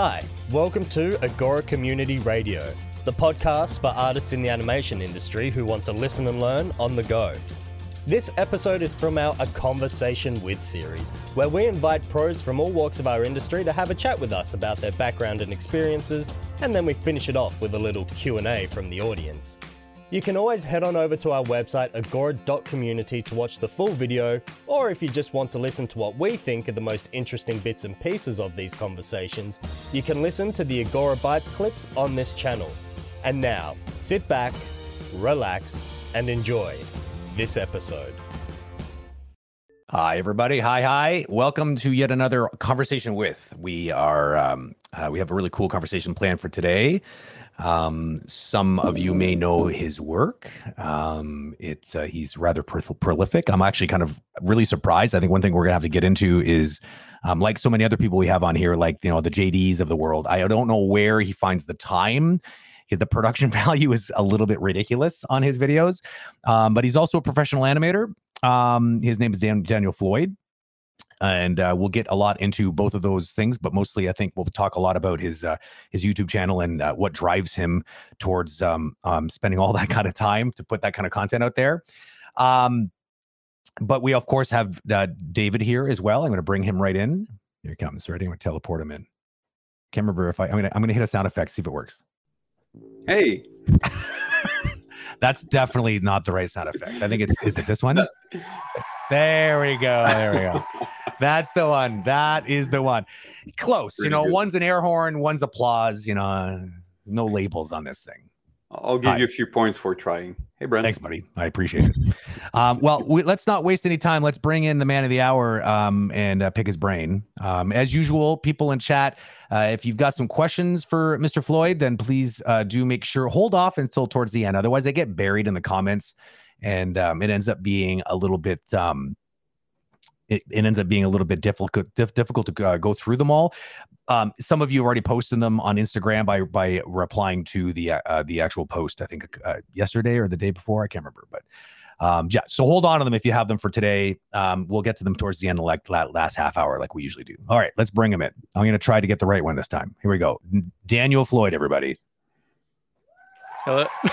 Hi, welcome to Agora Community Radio, the podcast for artists in the animation industry who want to listen and learn on the go. This episode is from our A Conversation With series, where we invite pros from all walks of our industry to have a chat with us about their background and experiences, and then we finish it off with a little Q&A from the audience. You can always head on over to our website agora.community to watch the full video, or if you just want to listen to what we think are the most interesting bits and pieces of these conversations, you can listen to the Agora Bytes clips on this channel. And now, sit back, relax, and enjoy this episode. Hi, everybody. Hi, hi. Welcome to yet another conversation with. We are um, uh, we have a really cool conversation planned for today. Um, some of you may know his work. Um, it's uh, he's rather pro- prolific. I'm actually kind of really surprised. I think one thing we're gonna have to get into is, um, like so many other people we have on here, like you know the JDs of the world. I don't know where he finds the time. The production value is a little bit ridiculous on his videos, um, but he's also a professional animator. Um, his name is Dan- Daniel Floyd and uh, we'll get a lot into both of those things but mostly i think we'll talk a lot about his uh, his youtube channel and uh, what drives him towards um, um, spending all that kind of time to put that kind of content out there. Um, but we of course have uh, david here as well. I'm going to bring him right in. Here he comes. Ready? I'm going to teleport him in. Can't remember if i i mean i'm going to hit a sound effect see if it works. Hey. That's definitely not the right sound effect. I think it's is it this one? There we go. There we go. That's the one. That is the one. Close. Pretty you know, good. one's an air horn, one's applause. You know, no labels on this thing. I'll give Hi. you a few points for trying. Hey, Brent. Thanks, buddy. I appreciate it. Um, well, we, let's not waste any time. Let's bring in the man of the hour um, and uh, pick his brain. Um, as usual, people in chat, uh, if you've got some questions for Mr. Floyd, then please uh, do make sure hold off until towards the end. Otherwise, they get buried in the comments, and um, it ends up being a little bit. Um, it, it ends up being a little bit difficult diff- difficult to uh, go through them all. Um, some of you have already posted them on Instagram by by replying to the uh, uh, the actual post. I think uh, yesterday or the day before. I can't remember, but um, yeah. So hold on to them if you have them for today. Um, we'll get to them towards the end of like last half hour, like we usually do. All right, let's bring them in. I'm going to try to get the right one this time. Here we go. Daniel Floyd, everybody. Hello.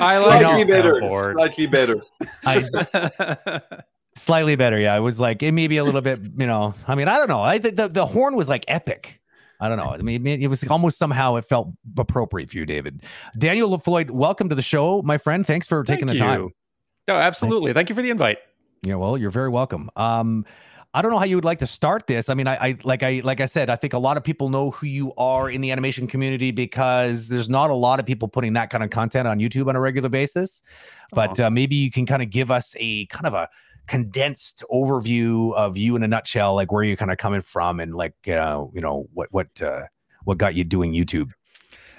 I slightly like better. Slightly better. I slightly better. Yeah, it was like it may be a little bit. You know, I mean, I don't know. I think the the horn was like epic. I don't know. I mean, it was almost somehow it felt appropriate for you, David. Daniel Floyd, welcome to the show, my friend. Thanks for taking Thank the time. you. No, absolutely. Thank you for the invite. Yeah, well, you're very welcome. Um, I don't know how you would like to start this. I mean, I, I like I like I said, I think a lot of people know who you are in the animation community because there's not a lot of people putting that kind of content on YouTube on a regular basis. But uh, maybe you can kind of give us a kind of a condensed overview of you in a nutshell, like where you're kind of coming from and like uh, you know what what uh, what got you doing YouTube.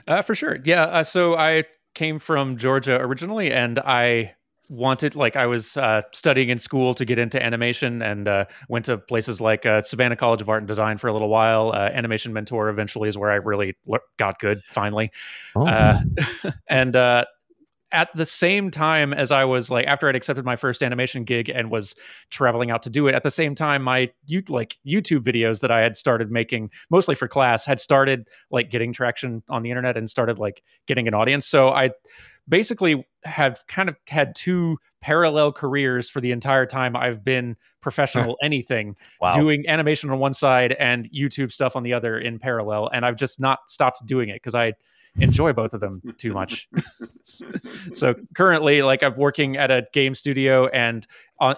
Uh, for sure. Yeah. Uh, so I came from Georgia originally, and I wanted, like, I was uh, studying in school to get into animation and uh, went to places like uh, Savannah College of Art and Design for a little while. Uh, animation Mentor eventually is where I really le- got good finally. Oh, Uh, and uh, at the same time as I was like, after I'd accepted my first animation gig and was traveling out to do it, at the same time, my you like YouTube videos that I had started making, mostly for class, had started like getting traction on the internet and started like getting an audience. So I basically have kind of had two parallel careers for the entire time I've been professional anything wow. doing animation on one side and YouTube stuff on the other in parallel. And I've just not stopped doing it because I enjoy both of them too much. so currently, like I'm working at a game studio and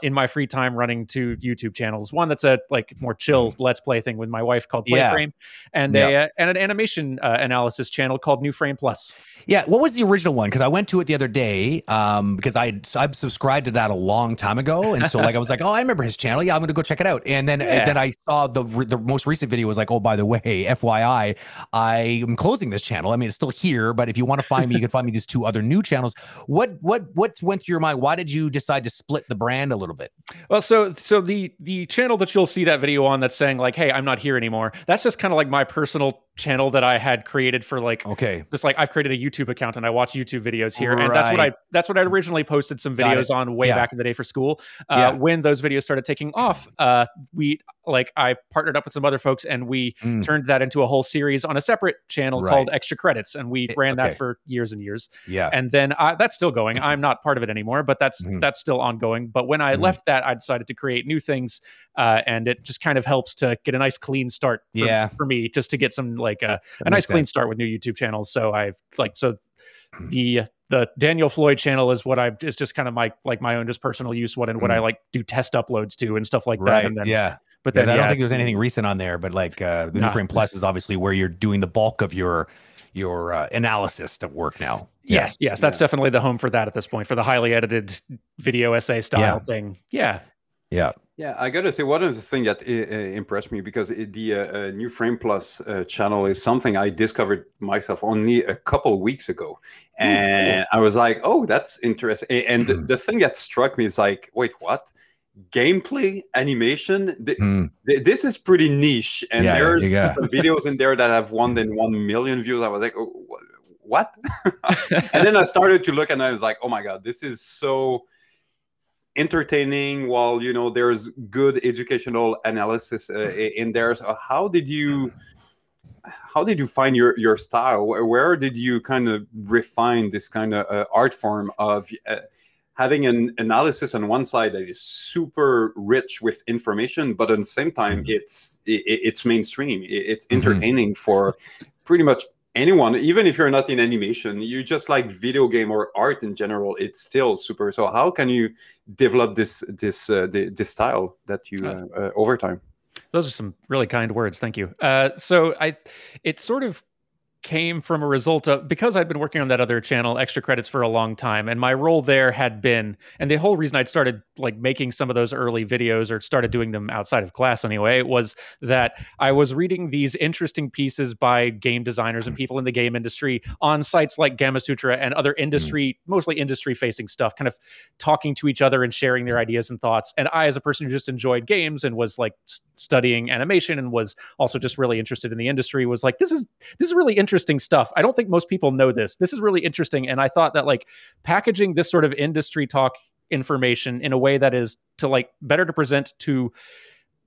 in my free time running two YouTube channels. One that's a like more chill Let's Play thing with my wife called Yeah. Playframe, and a uh, and an animation uh, analysis channel called New Frame Plus. Yeah, what was the original one? Because I went to it the other day. Um, because I I've subscribed to that a long time ago, and so like I was like, oh, I remember his channel. Yeah, I'm gonna go check it out. And then Yeah. and then I saw the the most recent video was like, oh, by the way, FYI, I am closing this channel. I mean, it's still here, but if you want to find me, you can find me these two other new channels. What what what went through your mind? Why did you decide to split the brand a little bit? Well, so so the the channel that you'll see that video on that's saying like, "Hey, I'm not here anymore." That's just kind of like my personal channel that I had created for like Okay. just like I've created a YouTube account and I watch YouTube videos here, and that's what I that's what I originally posted some videos on way Yeah. back in the day for school. Uh, Yeah. When those videos started taking off, uh, we like I partnered up with some other folks and we Mm. turned that into a whole series on a separate channel Right. called Extra Credits, and we Eh, ran okay. that for years and years. Yeah. And then I, that's still going. I'm not part of it anymore, but that's Mhm. that's still ongoing. But when I Mhm. left that, I decided to create new things, uh, and it just kind of helps to get a nice clean start. For, Yeah. for me, just to get some like uh, That a nice makes clean sense. start with new YouTube channels. So I've like so the the Daniel Floyd channel is what I is just kind of my like my own just personal use one and what I like do test uploads to and stuff like that. Mm. Right. And then yeah. but Because then I don't yeah, think there's anything recent on there, but like uh, the Nah. New Frame Plus is obviously where you're doing the bulk of your your uh, analysis at work now. Yeah. Yes, yes, that's Yeah. definitely the home for that at this point for the highly edited video essay style Yeah. thing. Yeah. Yeah. Yeah, I gotta say, one of the things that uh, uh, impressed me because it, the uh, uh, new Frame Plus uh, channel is something I discovered myself only a couple of weeks ago, and I was like, "Oh, that's interesting." And the, the thing that struck me is like, "Wait, what? Gameplay animation? Th- Mm. th- this is pretty niche." And Yeah, there's some videos in there that have one than one million views. I was like, oh, wh- "What?" and then I started to look, and I was like, "Oh my god, this is so." Entertaining while you know there's good educational analysis uh, in there. So how did you how did you find your your style? Where, did you kind of refine this kind of uh, art form of uh, having an analysis on one side that is super rich with information but at the same time it's i i- it's mainstream. It's Mhm. entertaining for pretty much anyone even if you're not in animation you just like video game or art in general it's still super so how can you develop this this uh, the, this style that you uh, uh, over time Those are some really kind words. Thank you. Uh, so I, it sort of came from a result of because I'd been working on that other channel, extra credits, for a long time, and my role there had been, and the whole reason I'd started like making some of those early videos or started doing them outside of class anyway was that I was reading these interesting pieces by game designers and mm. people in the game industry on sites like Gamasutra and other mm. industry, mostly industry facing stuff, kind of talking to each other and sharing their ideas and thoughts. And I, as a person who just enjoyed games and was like studying animation and was also just really interested in the industry, was like, this is this is really interesting stuff. I don't think most people know this. This is really interesting. And I thought that like packaging this sort of industry talk information in a way that is to like better to present to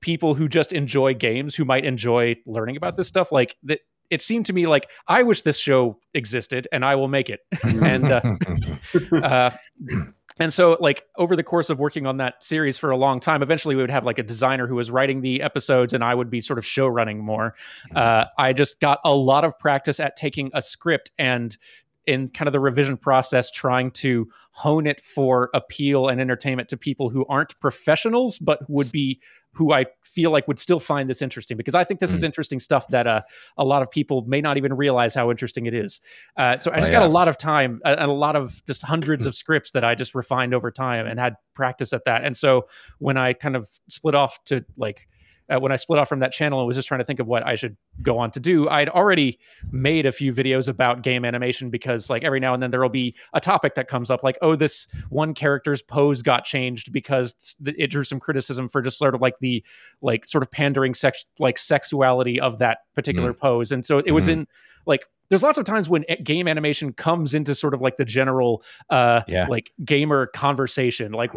people who just enjoy games, who might enjoy learning about this stuff, like that. It seemed to me like I wish this show existed, and I will make it. and uh, uh, and so like over the course of working on that series for a long time eventually we would have like a designer who was writing the episodes and i would be sort of show running more. Uh, i just got a lot of practice at taking a script and in kind of the revision process trying to hone it for appeal and entertainment to people who aren't professionals but who would be who i feel like would still find this interesting. Because i think this is interesting stuff that uh, a lot of people may not even realize how interesting it is. Uh, so i Oh, just got a lot of time and a lot of just hundreds of scripts that i just refined over time and had practice at that. And so when i kind of split off to like uh, when I split off from that channel and was just trying to think of what I should go on to do, I'd already made a few videos about game animation because, like, every now and then there will be a topic that comes up, like, oh, this one character's pose got changed because it drew some criticism for just sort of like the, like, sort of pandering sex, like, sexuality of that particular pose. And so it was Mhm. in, like, there's lots of times when game animation comes into sort of like the general, uh, Yeah. like gamer conversation, like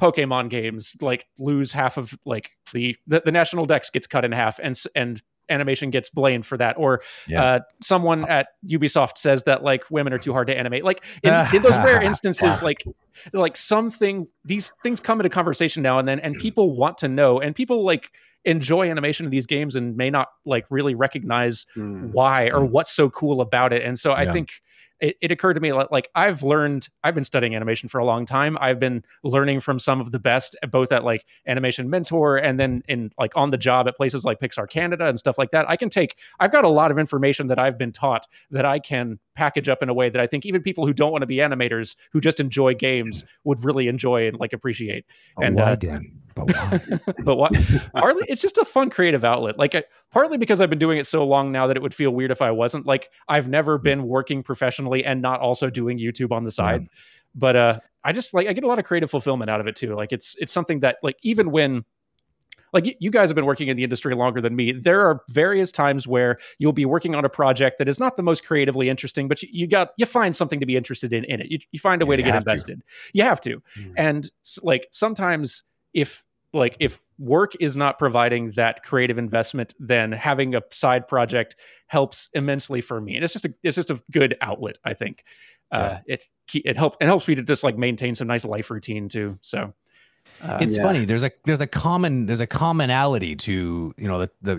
Pokemon games like lose half of like the the, the national dex gets cut in half and s- and animation gets blamed for that or Yeah. uh, someone at Ubisoft says that like women are too hard to animate like in, in those rare instances like like something these things come into conversation now and then and people want to know and people like enjoy animation in these games and may not like really recognize Mm. why or what's so cool about it. And so I Yeah. think it, it occurred to me like, like I've learned, I've been studying animation for a long time. I've been learning from some of the best, both at like Animation Mentor and then in like on the job at places like Pixar Canada and stuff like that. I can take, I've got a lot of information that I've been taught that I can package up in a way that I think even people who don't want to be animators, who just enjoy games, would really enjoy and like appreciate. And, why, uh, Dan? But why? but what partly it's just a fun creative outlet. Like I, partly because i've been doing it so long now that it would feel weird if i wasn't. Like i've never been working professionally and not also doing youtube on the side. But uh i just like i get a lot of creative fulfillment out of it too. Like it's it's something that like even when like you, guys have been working in the industry longer than me. There are various times where you'll be working on a project that is not the most creatively interesting, but you, you got you find something to be interested in in it. You, you find a way Yeah, to get have to. invested. You have to, Mhm. and like sometimes if like if work is not providing that creative investment then having a side project helps immensely for me and it's just a it's just a good outlet i think uh it it helps it helps me to just like maintain some nice life routine too so uh, it's Yeah. funny there's a there's a common there's a commonality to you know the the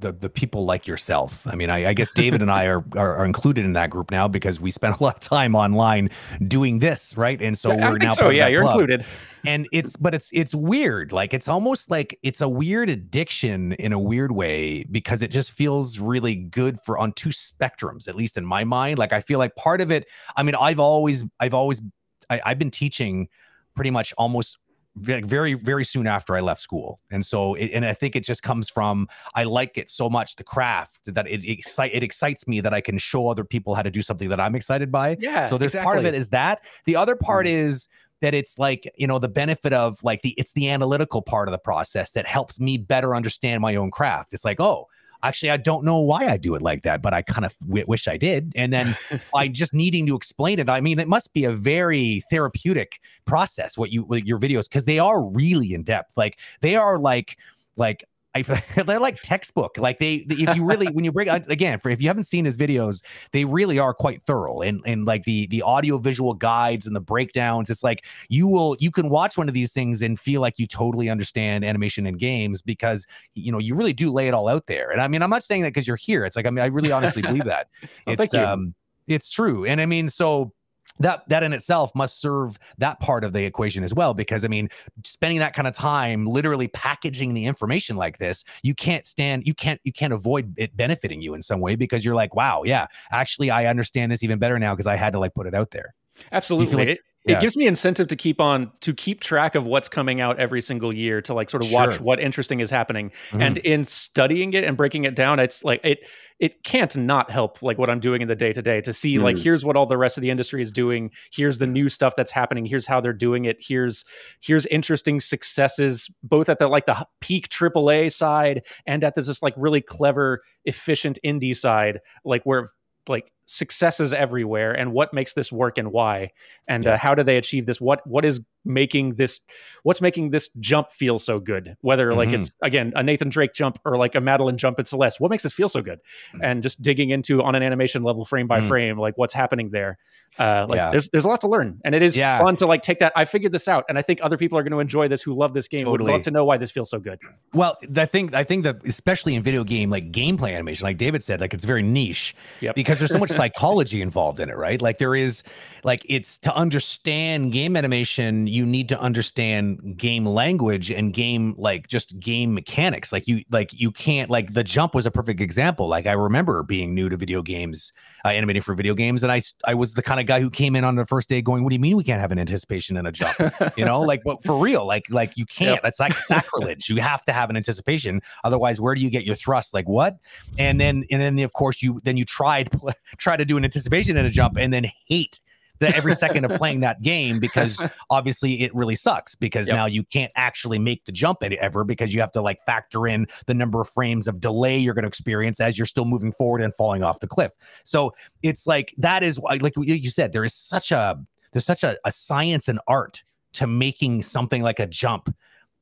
the, the people like yourself. I mean I, I guess david and i are, are are included in that group now because we spent a lot of time online doing this right? And so yeah, we're now so. part of yeah you're club. included. And it's but it's it's weird. Like it's almost like it's a weird addiction in a weird way because it just feels really good for on two spectrums at least in my mind. Like i feel like part of it i mean i've always i've always I, i've been teaching pretty much almost very very soon after i left school. And so it, and i think it just comes from i like it so much the craft that it, it, excite, it excites me that i can show other people how to do something that i'm excited by. Yeah so there's part of it is that. The other part mm. is that it's like you know the benefit of like the it's the analytical part of the process that helps me better understand my own craft. It's like oh actually i don't know why i do it like that but i kind of w- wish i did. And then by just needing to explain it i mean it must be a very therapeutic process what you with your videos because they are really in depth. Like they are like like I, they're like textbook. Like they, if you really, when you bring again, for if you haven't seen his videos, they really are quite thorough. And and like the the audio visual guides and the breakdowns, it's like you will you can watch one of these things and feel like you totally understand animation and games because you know you really do lay it all out there. And I mean, I'm not saying that because you're here. It's like I mean, I really honestly believe that. Oh, it's um, it's true. And I mean, so that that in itself must serve that part of the equation as well because i mean spending that kind of time literally packaging the information like this you can't stand you can't you can't avoid it benefiting you in some way because you're like wow yeah actually i understand this even better now because i had to like put it out there. Absolutely. like- yeah. it gives me incentive to keep on to keep track of what's coming out every single year to like sort of watch Sure. what interesting is happening Mhm. and in studying it and breaking it down it's like it it can't not help like what i'm doing in the day to day to see like Mm. here's what all the rest of the industry is doing here's the new stuff that's happening here's how they're doing it here's here's interesting successes both at the like the peak aaa side and at the just like really clever efficient indie side like where like successes everywhere and what makes this work and why and Yeah. uh, how do they achieve this what what is making this what's making this jump feel so good whether like Mhm. it's again a nathan drake jump or like a madeline jump in celeste what makes this feel so good and just digging into on an animation level frame by Mm. frame like what's happening there uh like Yeah. there's there's a lot to learn and it is Yeah. fun to like take that i figured this out and i think other people are going to enjoy this who love this game would love to know why this feels so good Well, I think I think that especially in video game like gameplay animation, like David said, like it's very niche Yep. because there's so much psychology involved in it, right? Like there is, like it's to understand game animation, you need to understand game language and game like just game mechanics. Like you like you can't like the jump was a perfect example. Like I remember being new to video games, uh, animating for video games, and i i was the kind of guy who came in on the first day going, "What do you mean we can't have an anticipation and a jump?" you know like but for real like like you can't Yep. that's like sacrilege you have to have an anticipation otherwise where do you get your thrust like what and then and then of course you then you tried try to do an anticipation and a jump and then hate the every second of playing that game because obviously it really sucks because Yep. now you can't actually make the jump ever because you have to like factor in the number of frames of delay you're going to experience as you're still moving forward and falling off the cliff so it's like that is like you you said there is such a there's such a, a science and art to making something like a jump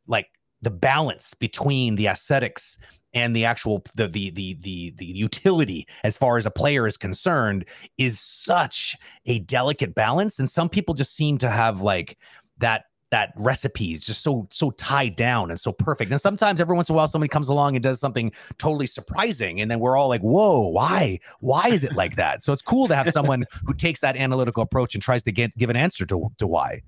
like the balance between the aesthetics and the actual the the the the, the utility as far as a player is concerned is such a delicate balance. And some people just seem to have like that that recipe is just so so tied down and so perfect. And sometimes every once in a while somebody comes along and does something totally surprising and then we're all like whoa why? Why is it like that? So it's cool to have someone who takes that analytical approach and tries to get give an answer to to why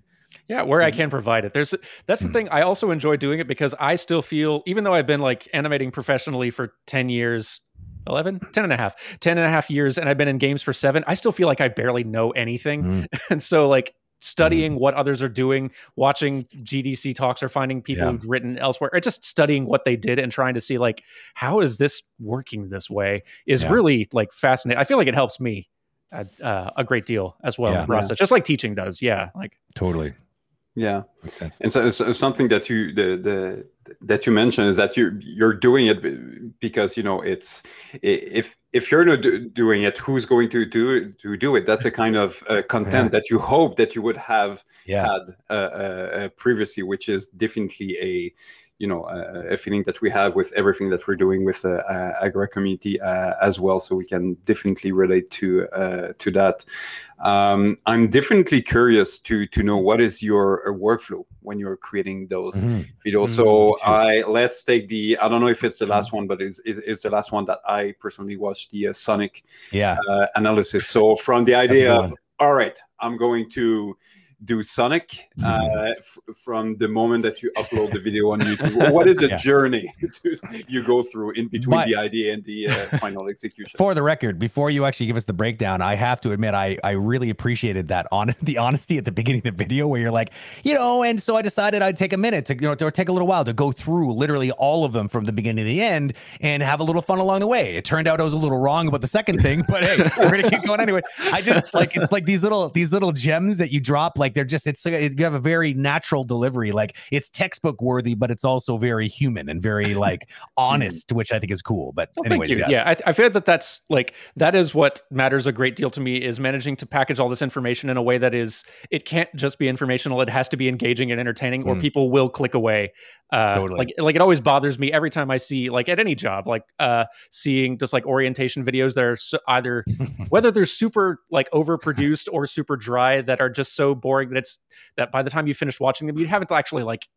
Yeah, where I can provide it. There's that's the Mm. thing. I also enjoy doing it because I still feel, even though I've been like animating professionally for 10 years, 11, 10 and a half, 10 and a half years, and I've been in games for seven, I still feel like I barely know anything. Mm. And so like studying what others are doing, watching GDC talks or finding people Yeah. who've written elsewhere, or just studying what they did and trying to see like, how is this working this way is Yeah. really like fascinating. I feel like it helps me uh, uh, a great deal as well Yeah. process, just like teaching does. Yeah. Like, totally Yeah, and so, so something that you the the that you mentioned is that you're you're doing it because you know it's if if you're not do- doing it, who's going to do it, to do it? That's the kind of uh, content Yeah. that you hope that you would have Yeah. had uh, uh, uh, previously, which is definitely a you know uh, a feeling that we have with everything that we're doing with the uh, Agora community uh, as well. So we can definitely relate to uh, to that. Um, I'm definitely curious to to know what is your uh, workflow when you're creating those Mhm. videos. Mm, So. I let's take the I don't know if it's the last one, but it's, it's, it's the last one that I personally watched the uh, Sonic Yeah. uh, analysis. So from the idea of all right, I'm going to do Sonic uh, f- from the moment that you upload the video on YouTube. What is the Yeah. journey to, you go through in between But- the idea and the uh, final execution? For the record, before you actually give us the breakdown, I have to admit I I really appreciated that on the honesty at the beginning of the video where you're like, you know, and so I decided I'd take a minute to you know or take a little while to go through literally all of them from the beginning to the end and have a little fun along the way. It turned out I was a little wrong about the second thing, but hey, we're gonna keep going anyway. I just like it's like these little these little gems that you drop, like they're just it's it, you have a very natural delivery, like it's textbook worthy, but it's also very human and very like honest, which I think is cool. But Well, anyways, thank you. Yeah, I, I feel that that's like that is what matters a great deal to me is managing to package all this information in a way that is it can't just be informational. It has to be engaging and entertaining, or Mm. people will click away. Uh, Totally. Like like it always bothers me every time I see like at any job like uh seeing just like orientation videos that are so, either whether they're super like overproduced or super dry that are just so boring that it's that by the time you finish watching them you haven't actually like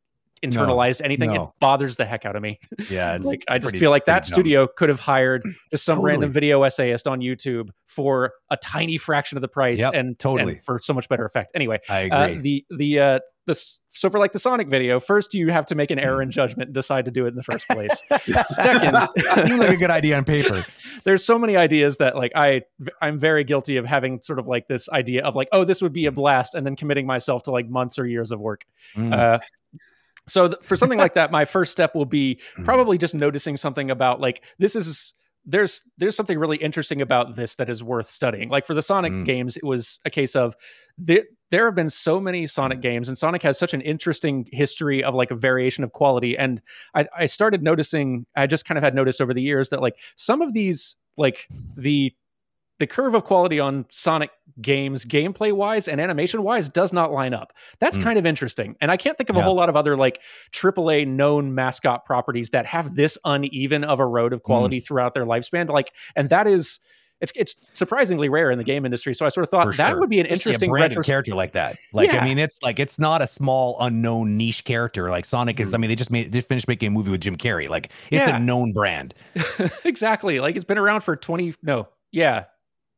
internalized anything. It bothers the heck out of me. yeah, Like I just pretty- feel like that pretty dumb. studio could have hired just some random video essayist on YouTube for a tiny fraction of the price Yep, and totally. and for so much better effect. Anyway, I uh, agree. the the uh the so for like the Sonic video, first you have to make an error in judgment and decide to do it in the first place. Second, Seemed like a good idea on paper. there's so many ideas that like I I'm very guilty of having sort of like this idea of like oh this would be a blast and then committing myself to like months or years of work. Mm. Uh, so th- for something like that, my first step will be Mm. probably just noticing something about like this is there's there's something really interesting about this that is worth studying. Like for the Sonic Mm. games, it was a case of there there have been so many Sonic games, and Sonic has such an interesting history of like a variation of quality. And I, I started noticing, I just kind of had noticed over the years that like some of these like the the curve of quality on Sonic games, gameplay wise and animation wise, does not line up. That's Mm. kind of interesting. And I can't think of a whole lot of other like AAA known mascot properties that have this uneven of a road of quality Mm. throughout their lifespan. Like, and that is. It's, it's surprisingly rare in the game industry, so I sort of thought For that sure. would be an Especially interesting retros- character like that. Like Yeah. I mean, it's like it's not a small unknown niche character. Like Sonic is. I mean, they just made they finished making a movie with Jim Carrey. Like it's Yeah. a known brand exactly. Like it's been around for twenty. No, yeah,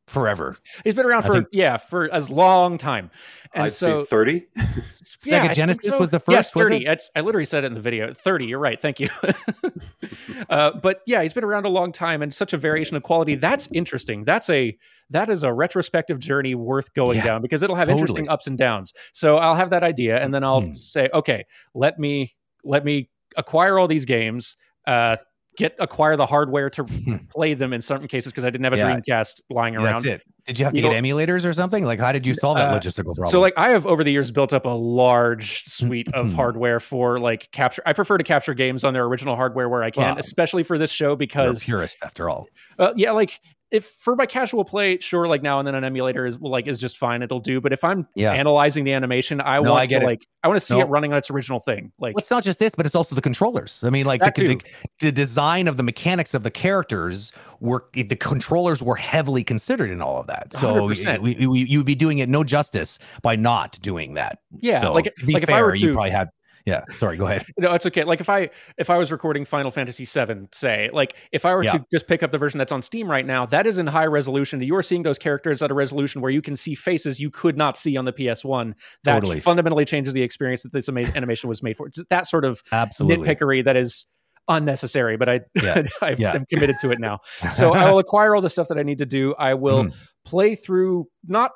forever. He's been around I for think- yeah for as long time. And I'd so say 30. Sega think Genesis so. was the Yes, first. was 30. it? I literally said it in the video. 30. You're right. Thank you. uh, but yeah, he's been around a long time and such a variation of quality. That's interesting. That's a that is a retrospective journey worth going Yeah, down because it'll have totally. interesting ups and downs. So I'll have that idea and then I'll Mhm. say, okay, let me let me acquire all these games. Uh, get acquire the hardware to play them in certain cases because I didn't have a Hmm. Yeah. Dreamcast lying Yeah, around. That's it. Did you have to You get emulators or something? Like, how did you solve that Uh, logistical problem? So like I have over the years built up a large suite of Mm-hmm. hardware for like capture. I prefer to capture games on their original hardware where I can, Wow. especially for this show You're a because purist after all. uh, yeah, like if for my casual play, sure, like now and then an emulator is like is just fine. It'll do. But if I'm Yeah. analyzing the animation, I No, want I to it. like I want to see No. it running on its original thing. Like Well, it's not just this, but it's also the controllers. I mean, like the, the the design of the mechanics of the characters were the controllers were heavily considered in all of that. So 100%. we, we, you would be doing it no justice by not doing that. yeah, so, like to be like if fair, I were you probably had. Yeah, sorry. Go ahead. No, it's okay. Like if I if I was recording Final Fantasy VII, say, like if I were Yeah. to just pick up the version that's on Steam right now, that is in high resolution. You are seeing those characters at a resolution where you can see faces you could not see on the PS1. That Totally. fundamentally changes the experience that this animation was made for. It's that sort of Absolutely. nitpickery that is unnecessary, but I Yeah. I Yeah. am committed to it now. So I will acquire all the stuff that I need to do. I will Mhm. play through not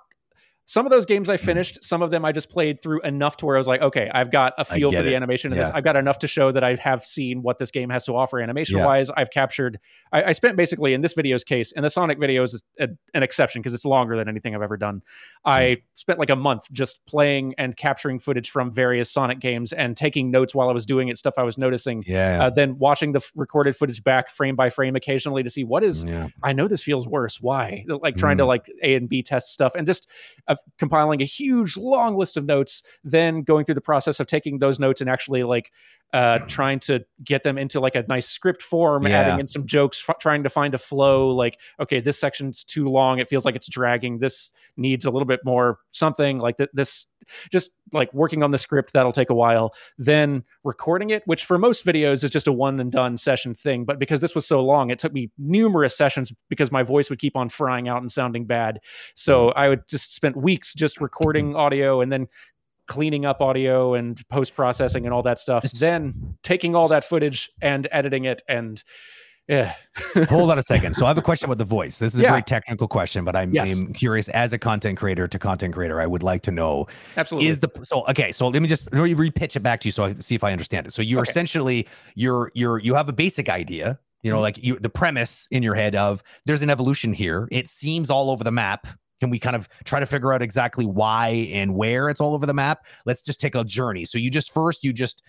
some of those games I finished, some of them I just played through enough to where I was like, okay, I've got a feel for get the it. animation in this. I've got enough to show that I have seen what this game has to offer animation wise. I've captured, I, I spent basically in this video's case, and the Sonic video is a, an exception because it's longer than anything I've ever done. I spent like a month just playing and capturing footage from various Sonic games and taking notes while I was doing it, stuff I was noticing. Yeah. Uh, then watching the f- recorded footage back frame by frame occasionally to see what is yeah. I know this feels worse. Why? Like trying to Mm. like A and B test stuff and just uh, compiling a huge long list of notes, then going through the process of taking those notes and actually like uh, trying to get them into like a nice script form, Yeah. adding in some jokes, f- trying to find a flow. Like, okay, this section's too long. It feels like it's dragging. This needs a little bit more something like that. This just like working on the script that'll take a while then recording it which for most videos is just a one and done session thing but because this was so long it took me numerous sessions because my voice would keep on frying out and sounding bad so i would just spend weeks just recording audio and then cleaning up audio and post processing and all that stuff It's- then taking all that footage and editing it and yeah Hold on a second. So I have a question about the voice. This is a Yeah. very technical question, but I'm, Yes. I'm curious as a content creator to content creator, I would like to know absolutely is the so okay so let me just let me repitch it back to you so i see if i understand it so you're Okay. essentially you're you're you have a basic idea you know Mhm. like you the premise in your head of there's an evolution here it seems all over the map can we kind of try to figure out exactly why and where it's all over the map? Let's just take a journey. So you just first you just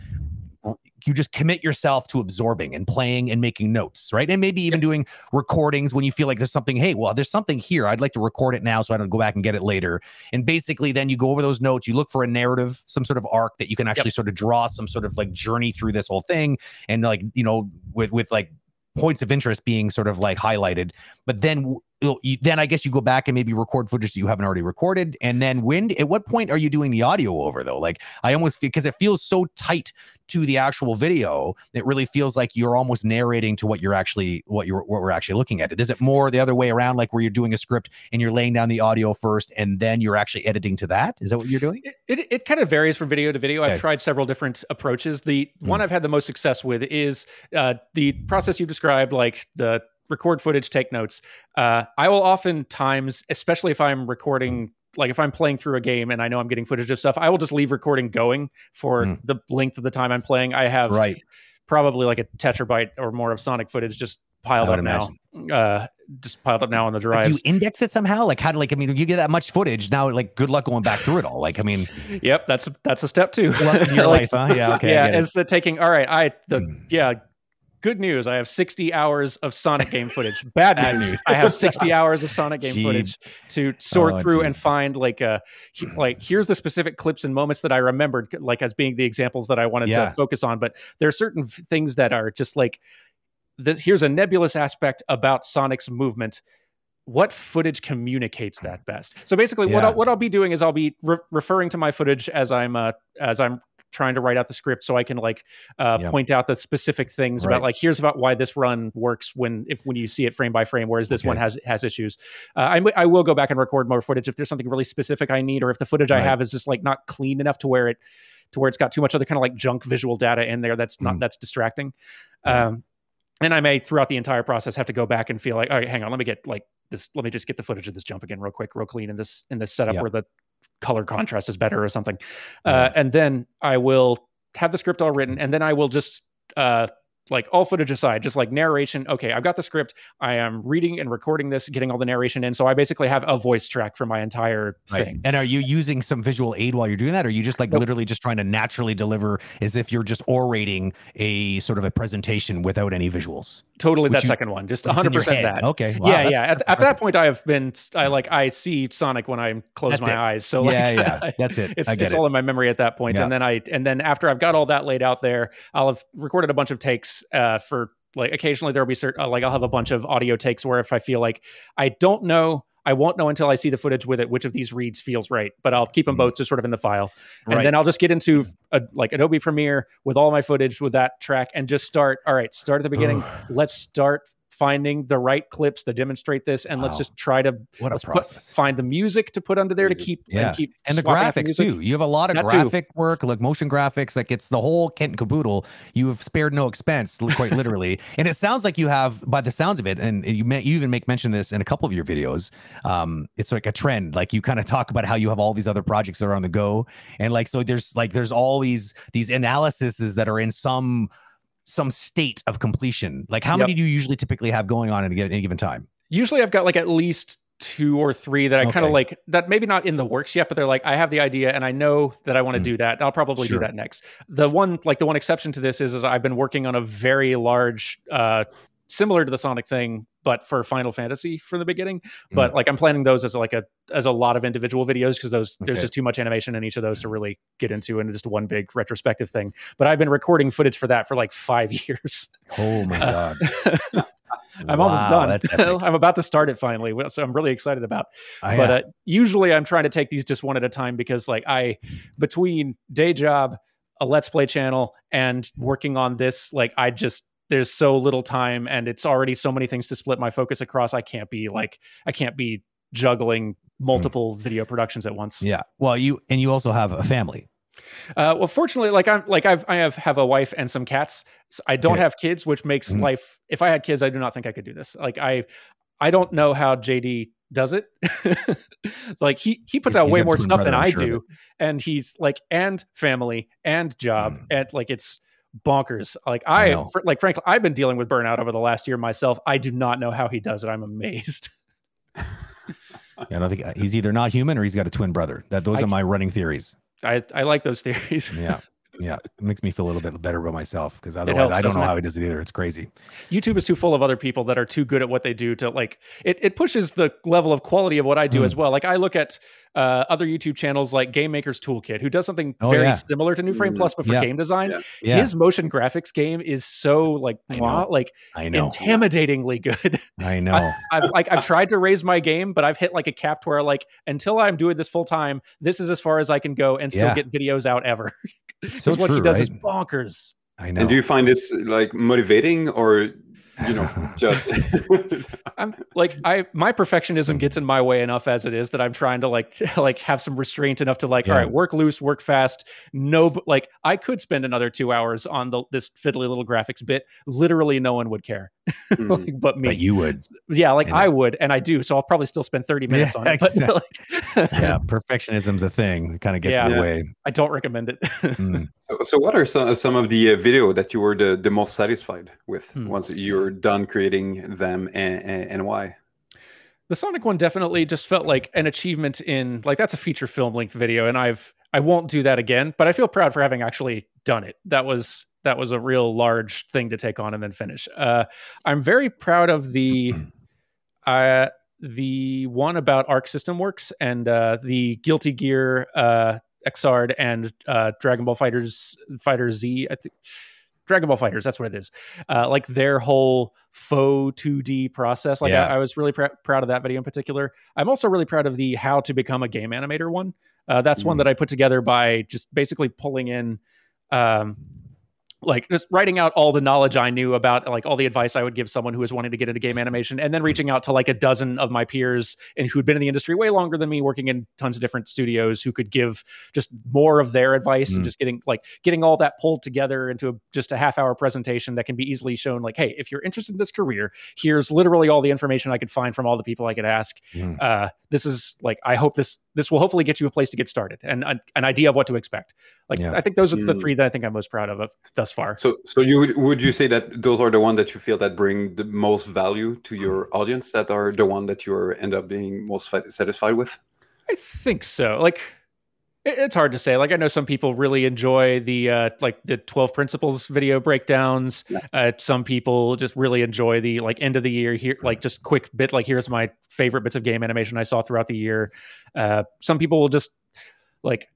you just commit yourself to absorbing and playing and making notes right? And maybe even doing recordings when you feel like there's something hey well there's something here. I'd like to record it now so i don't go back and get it later. And basically then you go over those notes you look for a narrative some sort of arc that you can actually sort of draw some sort of like journey through this whole thing and like you know with with like points of interest being sort of like highlighted. But then you- then i guess you go back and maybe record footage that you haven't already recorded and then when at what point are you doing the audio over though like i almost feel because it feels so tight to the actual video it really feels like you're almost narrating to what you're actually what you're what we're actually looking at it is it more the other way around like where you're doing a script and you're laying down the audio first and then you're actually editing to that is that what you're doing It, it, it kind of varies from video to video. Okay. I've tried several different approaches. The one Mm. I've had the most success with is uh, the process you described, like the record footage, take notes. Uh, I will oftentimes, especially if I'm recording, like if I'm playing through a game and I know I'm getting footage of stuff, I will just leave recording going for Mm. the length of the time I'm playing. I have right probably like a tetrabyte or more of Sonic footage just piled up now. Uh, just piled up now on the do you index it somehow like how do like i mean you get that much footage now like good luck going back through it all like i mean Yep, that's that's a step too. luck in your Like, life huh yeah okay yeah, it's the taking. All right, I the Mm. yeah. Good news. I have 60 hours of Sonic game footage. Bad news. I have 60 hours of Sonic game Gee. footage to sort Oh, through and find like uh he- like here's the specific clips and moments that I remembered like as being the examples that I wanted Yeah. to focus on. But there are certain things that are just like the, here's a nebulous aspect about Sonic's movement. What footage communicates that best? So basically, what I'll, what I'll be doing is I'll be re- referring to my footage as I'm uh, as I'm trying to write out the script, so I can like uh, Yeah. point out the specific things Right. about like here's about why this run works when if when you see it frame by frame, whereas this one has has issues. Uh, I will go back and record more footage if there's something really specific I need, or if the footage I have is just like not clean enough to where it to where it's got too much other kind of like junk visual data in there that's not Mm. that's distracting. Yeah. Um, and I may throughout the entire process have to go back and feel like, all right, hang on, let me get like this. Let me just get the footage of this jump again, real quick, real clean in this in this setup Yeah. where the color contrast is better or something. Yeah. Uh, and then I will have the script all written, and then I will just uh, like all footage aside, just like narration. Okay, I've got the script. I am reading and recording this, getting all the narration in. So I basically have a voice track for my entire Right. thing. And are you using some visual aid while you're doing that? Or are you just like Nope. literally just trying to naturally deliver as if you're just orating a sort of a presentation without any visuals? Totally Which that you- second one, just It's in 100 your percent head. that. Okay. Wow, yeah, yeah. At, at that point, I have been. I like. I see Sonic when I close That's my it. eyes. So like, yeah, yeah. That's it. it's I get it's it. all in my memory at that point. Yeah. And then I and then after I've got all that laid out there, I'll have recorded a bunch of takes uh, for like occasionally there'll be certain uh, like I'll have a bunch of audio takes where if I feel like I don't know. I won't know until I see the footage with it which of these reads feels right, but I'll keep them Mhm. both just sort of in the file, and Right. then I'll just get into a, like Adobe Premiere with all my footage with that track and just start. All right, start at the beginning. Let's start finding the right clips that demonstrate this, and let's just try to What a let's put, find the music to put under there to keep Yeah. and keep and the graphics music. too. You have a lot of That too. graphic work, like motion graphics. Like it's the whole kit and caboodle. You have spared no expense, quite literally. and it sounds like you have, by the sounds of it, and you may, you even make mention of this in a couple of your videos. Um, it's like a trend. Like you kind of talk about how you have all these other projects that are on the go, and like so there's like there's all these these analyses that are in some some state of completion. Like how Yep. many do you usually typically have going on at a given, any given time? usually I've got like at least two or three that I kind of like that maybe not in the works yet, but they're like, I have the idea and I know that I want to Mm. do that. I'll probably Sure. do that next. The one like the one exception to this is, is I've been working on a very large uh similar to the Sonic thing, but for Final Fantasy from the beginning. Mm. But like I'm planning those as like a as a lot of individual videos because those there's just too much animation in each of those to really get into and just one big retrospective thing. But I've been recording footage for that for like five years. Oh my god. I'm almost done. I'm about to start it finally, so I'm really excited about. I, but uh, uh, usually, I'm trying to take these just one at a time because, like, I between day job, a Let's Play channel, and working on this, like, I just there's so little time, and it's already so many things to split my focus across. I can't be like I can't be juggling multiple video productions at once. yeah. Well, you and you also have a family. Uh, well, fortunately, like I'm like I've I have have a wife and some cats. So I don't Okay. have kids, which makes Mhm. life. If I had kids, I do not think I could do this. Like I, I don't know how JD does it. like he he puts He's- out he's way more stuff than I'm I sure do, and he's like and family and job Mm. and like it's bonkers. Like I I, like frankly, I've been dealing with burnout over the last year myself. I do not know how he does it. I'm amazed. And I don't think uh, he's either not human or he's got a twin brother. That those I are my running theories. I I like those theories. Yeah. Yeah. It makes me feel a little bit better about myself because otherwise helps, I don't know it? how he does it either. It's crazy. YouTube is too full of other people that are too good at what they do to like it. It pushes the level of quality of what I do Mm. as well. Like I look at uh, other YouTube channels like Game Maker's Toolkit, who does something Oh, very yeah. similar to New Frame Mm, Plus, but for yeah. game design. Yeah. Yeah. His motion graphics game is so like I mwah, know. like I know. intimidatingly good. I know. I've like I've tried to raise my game, but I've hit like a cap to where like until I'm doing this full time, this is as far as I can go and still Yeah. get videos out ever. So what true, he does right? is bonkers. I know. And do you find this like motivating or you know just I'm like I my perfectionism gets in my way enough as it is that I'm trying to like like have some restraint enough to like all Yeah. right work loose work fast no like I could spend another two hours on the this fiddly little graphics bit literally no one would care Mm. like, but me but you would. yeah like you I would and I do so I'll probably still spend 30 minutes Yeah, on it but exactly. like, Yeah. Perfectionism's a thing. It kind of gets in the way. I don't recommend it Mm. So, so what are some, some of the uh, video that you were the, the most satisfied with Hmm. once you're done creating them and, and, and why? the Sonic one definitely just felt like an achievement in like that's a feature film length video, and I've I won't do that again, but I feel proud for having actually done it. That was that was a real large thing to take on and then finish. Uh, I'm very proud of the uh, the one about Arc System Works and uh, the Guilty Gear uh, Xrd and uh, Dragon Ball Fighters Fighter Z. I think Dragon Ball Fighters. That's what it is. Uh, like their whole faux 2D process. Like Yeah. I, I was really pr- proud of that video in particular. I'm also really proud of the how to become a game animator one. Uh, that's one Mm. that I put together by just basically pulling in. Um, like just writing out all the knowledge I knew about like all the advice I would give someone who was wanting to get into game animation and then reaching out to like a dozen of my peers and who'd been in the industry way longer than me working in tons of different studios who could give just more of their advice Mm. and just getting like getting all that pulled together into a, just a half hour presentation that can be easily shown like hey if you're interested in this career here's literally all the information I could find from all the people I could ask Mm. uh, this is like I hope this this will hopefully get you a place to get started and an, an idea of what to expect. Like Yeah. I think those are the three that I think I'm most proud of, of thus far. So, so you would, would you say that those are the ones that you feel that bring the most value to your audience? That are the one that you end up being most satisfied with? I think so. Like it, it's hard to say. Like I know some people really enjoy the uh, like the twelve principles video breakdowns. Yeah. Uh, some people just really enjoy the like end of the year here, like just quick bit. Like here's my favorite bits of game animation I saw throughout the year. Uh, some people will just like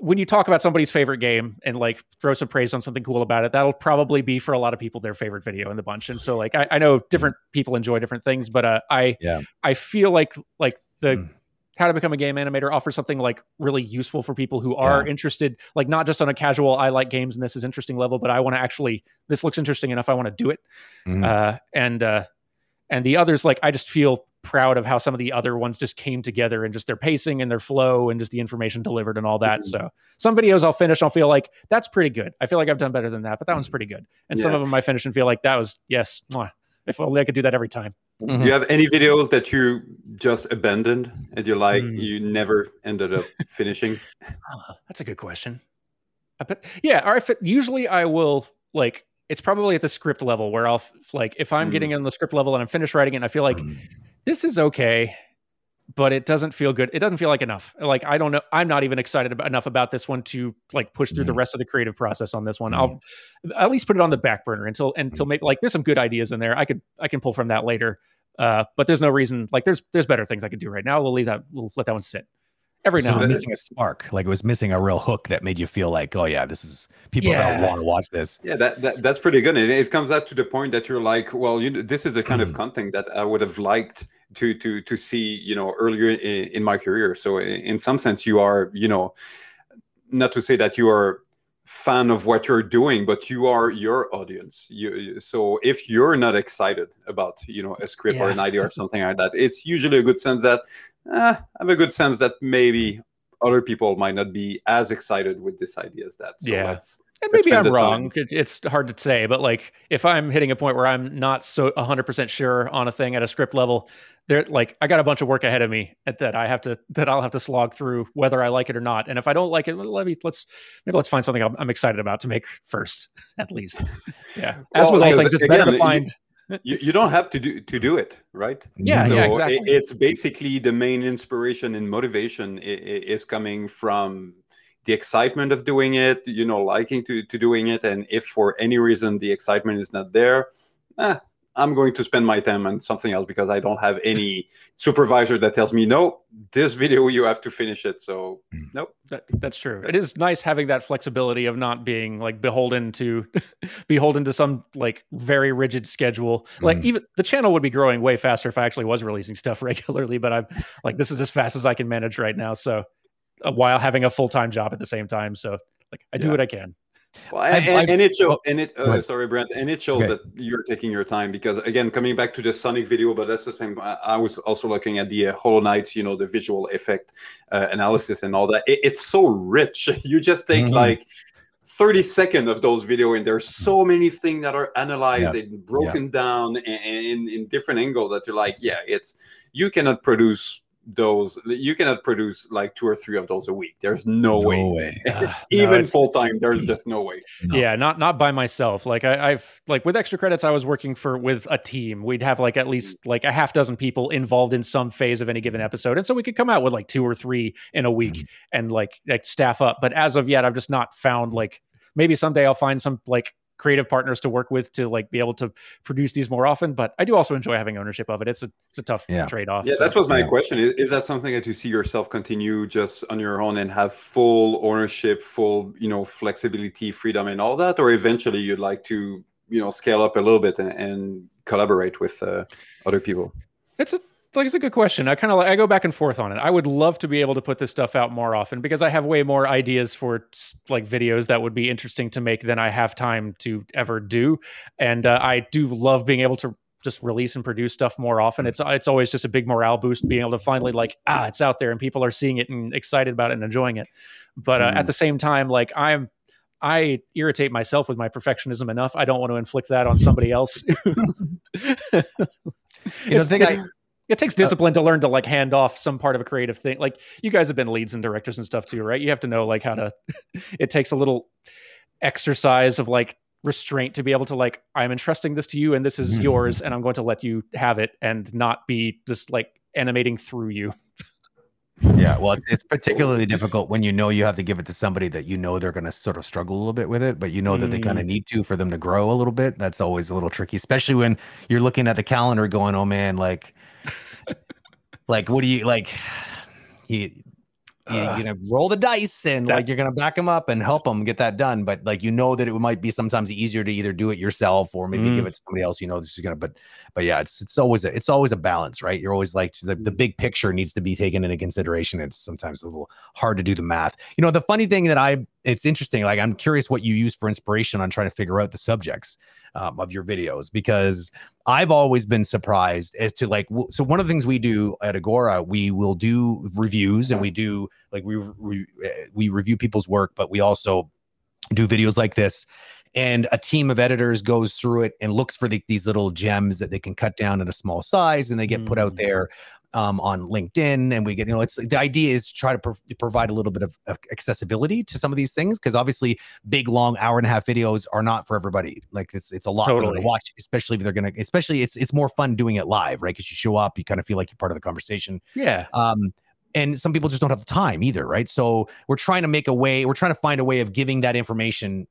when you talk about somebody's favorite game and like throw some praise on something cool about it, that'll probably be for a lot of people their favorite video in the bunch. And so like I, I know different people enjoy different things, but uh, I Yeah. I feel like like the Mm. how to become a game animator offers something like really useful for people who are Yeah. interested, like not just on a casual I like games and this is interesting level, but I want to actually this looks interesting enough I want to do it. Mhm. Uh, and uh, and the others like I just feel proud of how some of the other ones just came together and just their pacing and their flow and just the information delivered and all that. Mhm. So some videos I'll finish, I'll feel like that's pretty good. I feel like I've done better than that, but that one's pretty good. And some of them I finish and feel like that was yes, mwah. if only I could do that every time. Mhm. You have any videos that you just abandoned and you're like Hmm. you never ended up finishing? Ah, that's a good question. I bet, yeah, or if it, usually I will like it's probably at the script level where I'll f- like if I'm Mm. getting in the script level and I'm finished writing it and I feel like this is okay, but it doesn't feel good. It doesn't feel like enough. Like I don't know. I'm not even excited about, enough about this one to like push through the Mhm. rest of the creative process on this one. I'll at least put it on the back burner until until maybe like there's some good ideas in there. I could I can pull from that later. Uh, but there's no reason like there's there's better things I could do right now. We'll leave that. We'll let that one sit. Every So now it and then. missing a spark, like it was missing a real hook that made you feel like, oh yeah, this is people Yeah. that want to watch this. Yeah, that, that that's pretty good. And it comes up to the point that you're like, well, you know, this is the kind of Mhm. content that I would have liked to to to see, you know, earlier in, in my career. So i- in some sense, you are, you know, not to say that you are fan of what you're doing, but you are your audience. You so if you're not excited about, you know, a script or an idea or something like that, it's usually a good sense that uh, I have a good sense that maybe other people might not be as excited with this idea as that. So Yeah. maybe I'm time. wrong. It, it's hard to say, but like if I'm hitting a point where I'm not so 100% sure on a thing at a script level, there like I got a bunch of work ahead of me at that I have to that I'll have to slog through whether I like it or not. And if I don't like it, well, let me let's maybe let's find something I'm, I'm excited about to make first, at least. Yeah. As Well, with all things, it's better to find. you, you you don't have to do to do it right Yeah, so yeah, exactly. it's basically the main inspiration and motivation is coming from the excitement of doing it you know liking to, to doing it and if for any reason the excitement is not there eh, i'm going to spend my time on something else because i don't have any supervisor that tells me no this video you have to finish it so nope That, that's true. It is nice having that flexibility of not being like beholden to beholden to some like very rigid schedule. Like Mhm. even the channel would be growing way faster if I actually was releasing stuff regularly, but I'm like this is as fast as I can manage right now. So uh, while having a full-time job at the same time, so like I do Yeah. what I can. Well, and, and it shows, oh, and it, uh, sorry, Brent, and it shows Okay. that you're taking your time because, again, coming back to the Sonic video, but that's the same. I, I was also looking at the uh, Hollow Knights, you know, the visual effect uh, analysis and all that. It, it's so rich. You just take Mhm. like 30 seconds of those video, and there's so many things that are analyzed Yeah. and broken down in, in, in different angles that you're like, yeah, it's you cannot produce those. You cannot produce like two or three of those a week. There's no, way. way. Uh, Even it's- full time, there's just no way. No. Yeah, not not by myself. Like I, I've like with extra credits, I was working for with a team. We'd have like at least like a half dozen people involved in some phase of any given episode, and so we could come out with like two or three in a week and like like staff up. But as of yet, I've just not found like maybe someday I'll find some like creative partners to work with to like be able to produce these more often. But I do also enjoy having ownership of it. It's a it's a tough Yeah. trade off. Yeah, that was my yeah. question. Is, is that something that you see yourself continue just on your own and have full ownership, full, you know, flexibility, freedom, and all that, or eventually you'd like to, you know, scale up a little bit and, and collaborate with uh, other people? It's a like it's a good question. I kind of like I go back and forth on it. I would love to be able to put this stuff out more often because I have way more ideas for like videos that would be interesting to make than I have time to ever do. And uh, I do love being able to just release and produce stuff more often. It's it's always just a big morale boost being able to finally like ah it's out there and people are seeing it and excited about it and enjoying it. But uh, Mhm. at the same time, like I'm I irritate myself with my perfectionism enough. I don't want to inflict that on somebody else. You know, the thing I, it takes discipline to learn to like hand off some part of a creative thing. Like you guys have been leads and directors and stuff too, right? You have to know like how to. it takes a little exercise of like restraint to be able to like I'm entrusting this to you and this is Mhm. yours and I'm going to let you have it and not be just like animating through you. Yeah, well, it's, it's particularly difficult when you know you have to give it to somebody that you know they're going to sort of struggle a little bit with it, but you know that they kind of mm. need to for them to grow a little bit. That's always a little tricky, especially when you're looking at the calendar going, "Oh man, like, like what do you like?" You, you, Ugh. you know, roll the dice and That- like you're gonna back them up and help them get that done. But like you know that it might be sometimes easier to either do it yourself or maybe give Mm. it to somebody else. You know, this is gonna. But but yeah, it's it's always a it's always a balance, right? You're always like the, the big picture needs to be taken into consideration. It's sometimes a little hard to do the math. You know, the funny thing that I it's interesting. Like I'm curious what you use for inspiration on trying to figure out the subjects um, of your videos because I've always been surprised as to like w- so one of the things we do at Agora we will do reviews and we do like we re- we review people's work but we also do videos like this and a team of editors goes through it and looks for the, these little gems that they can cut down in a small size and they get put out Mm. there um, on LinkedIn and we get you know it's the idea is to try to pro- provide a little bit of accessibility to some of these things because obviously big long hour and a half videos are not for everybody like it's it's a lot for them Totally. to watch especially if they're gonna especially it's it's more fun doing it live right because you show up you kind of feel like you're part of the conversation Yeah. um and some people just don't have the time either right so we're trying to make a way we're trying to find a way of giving that information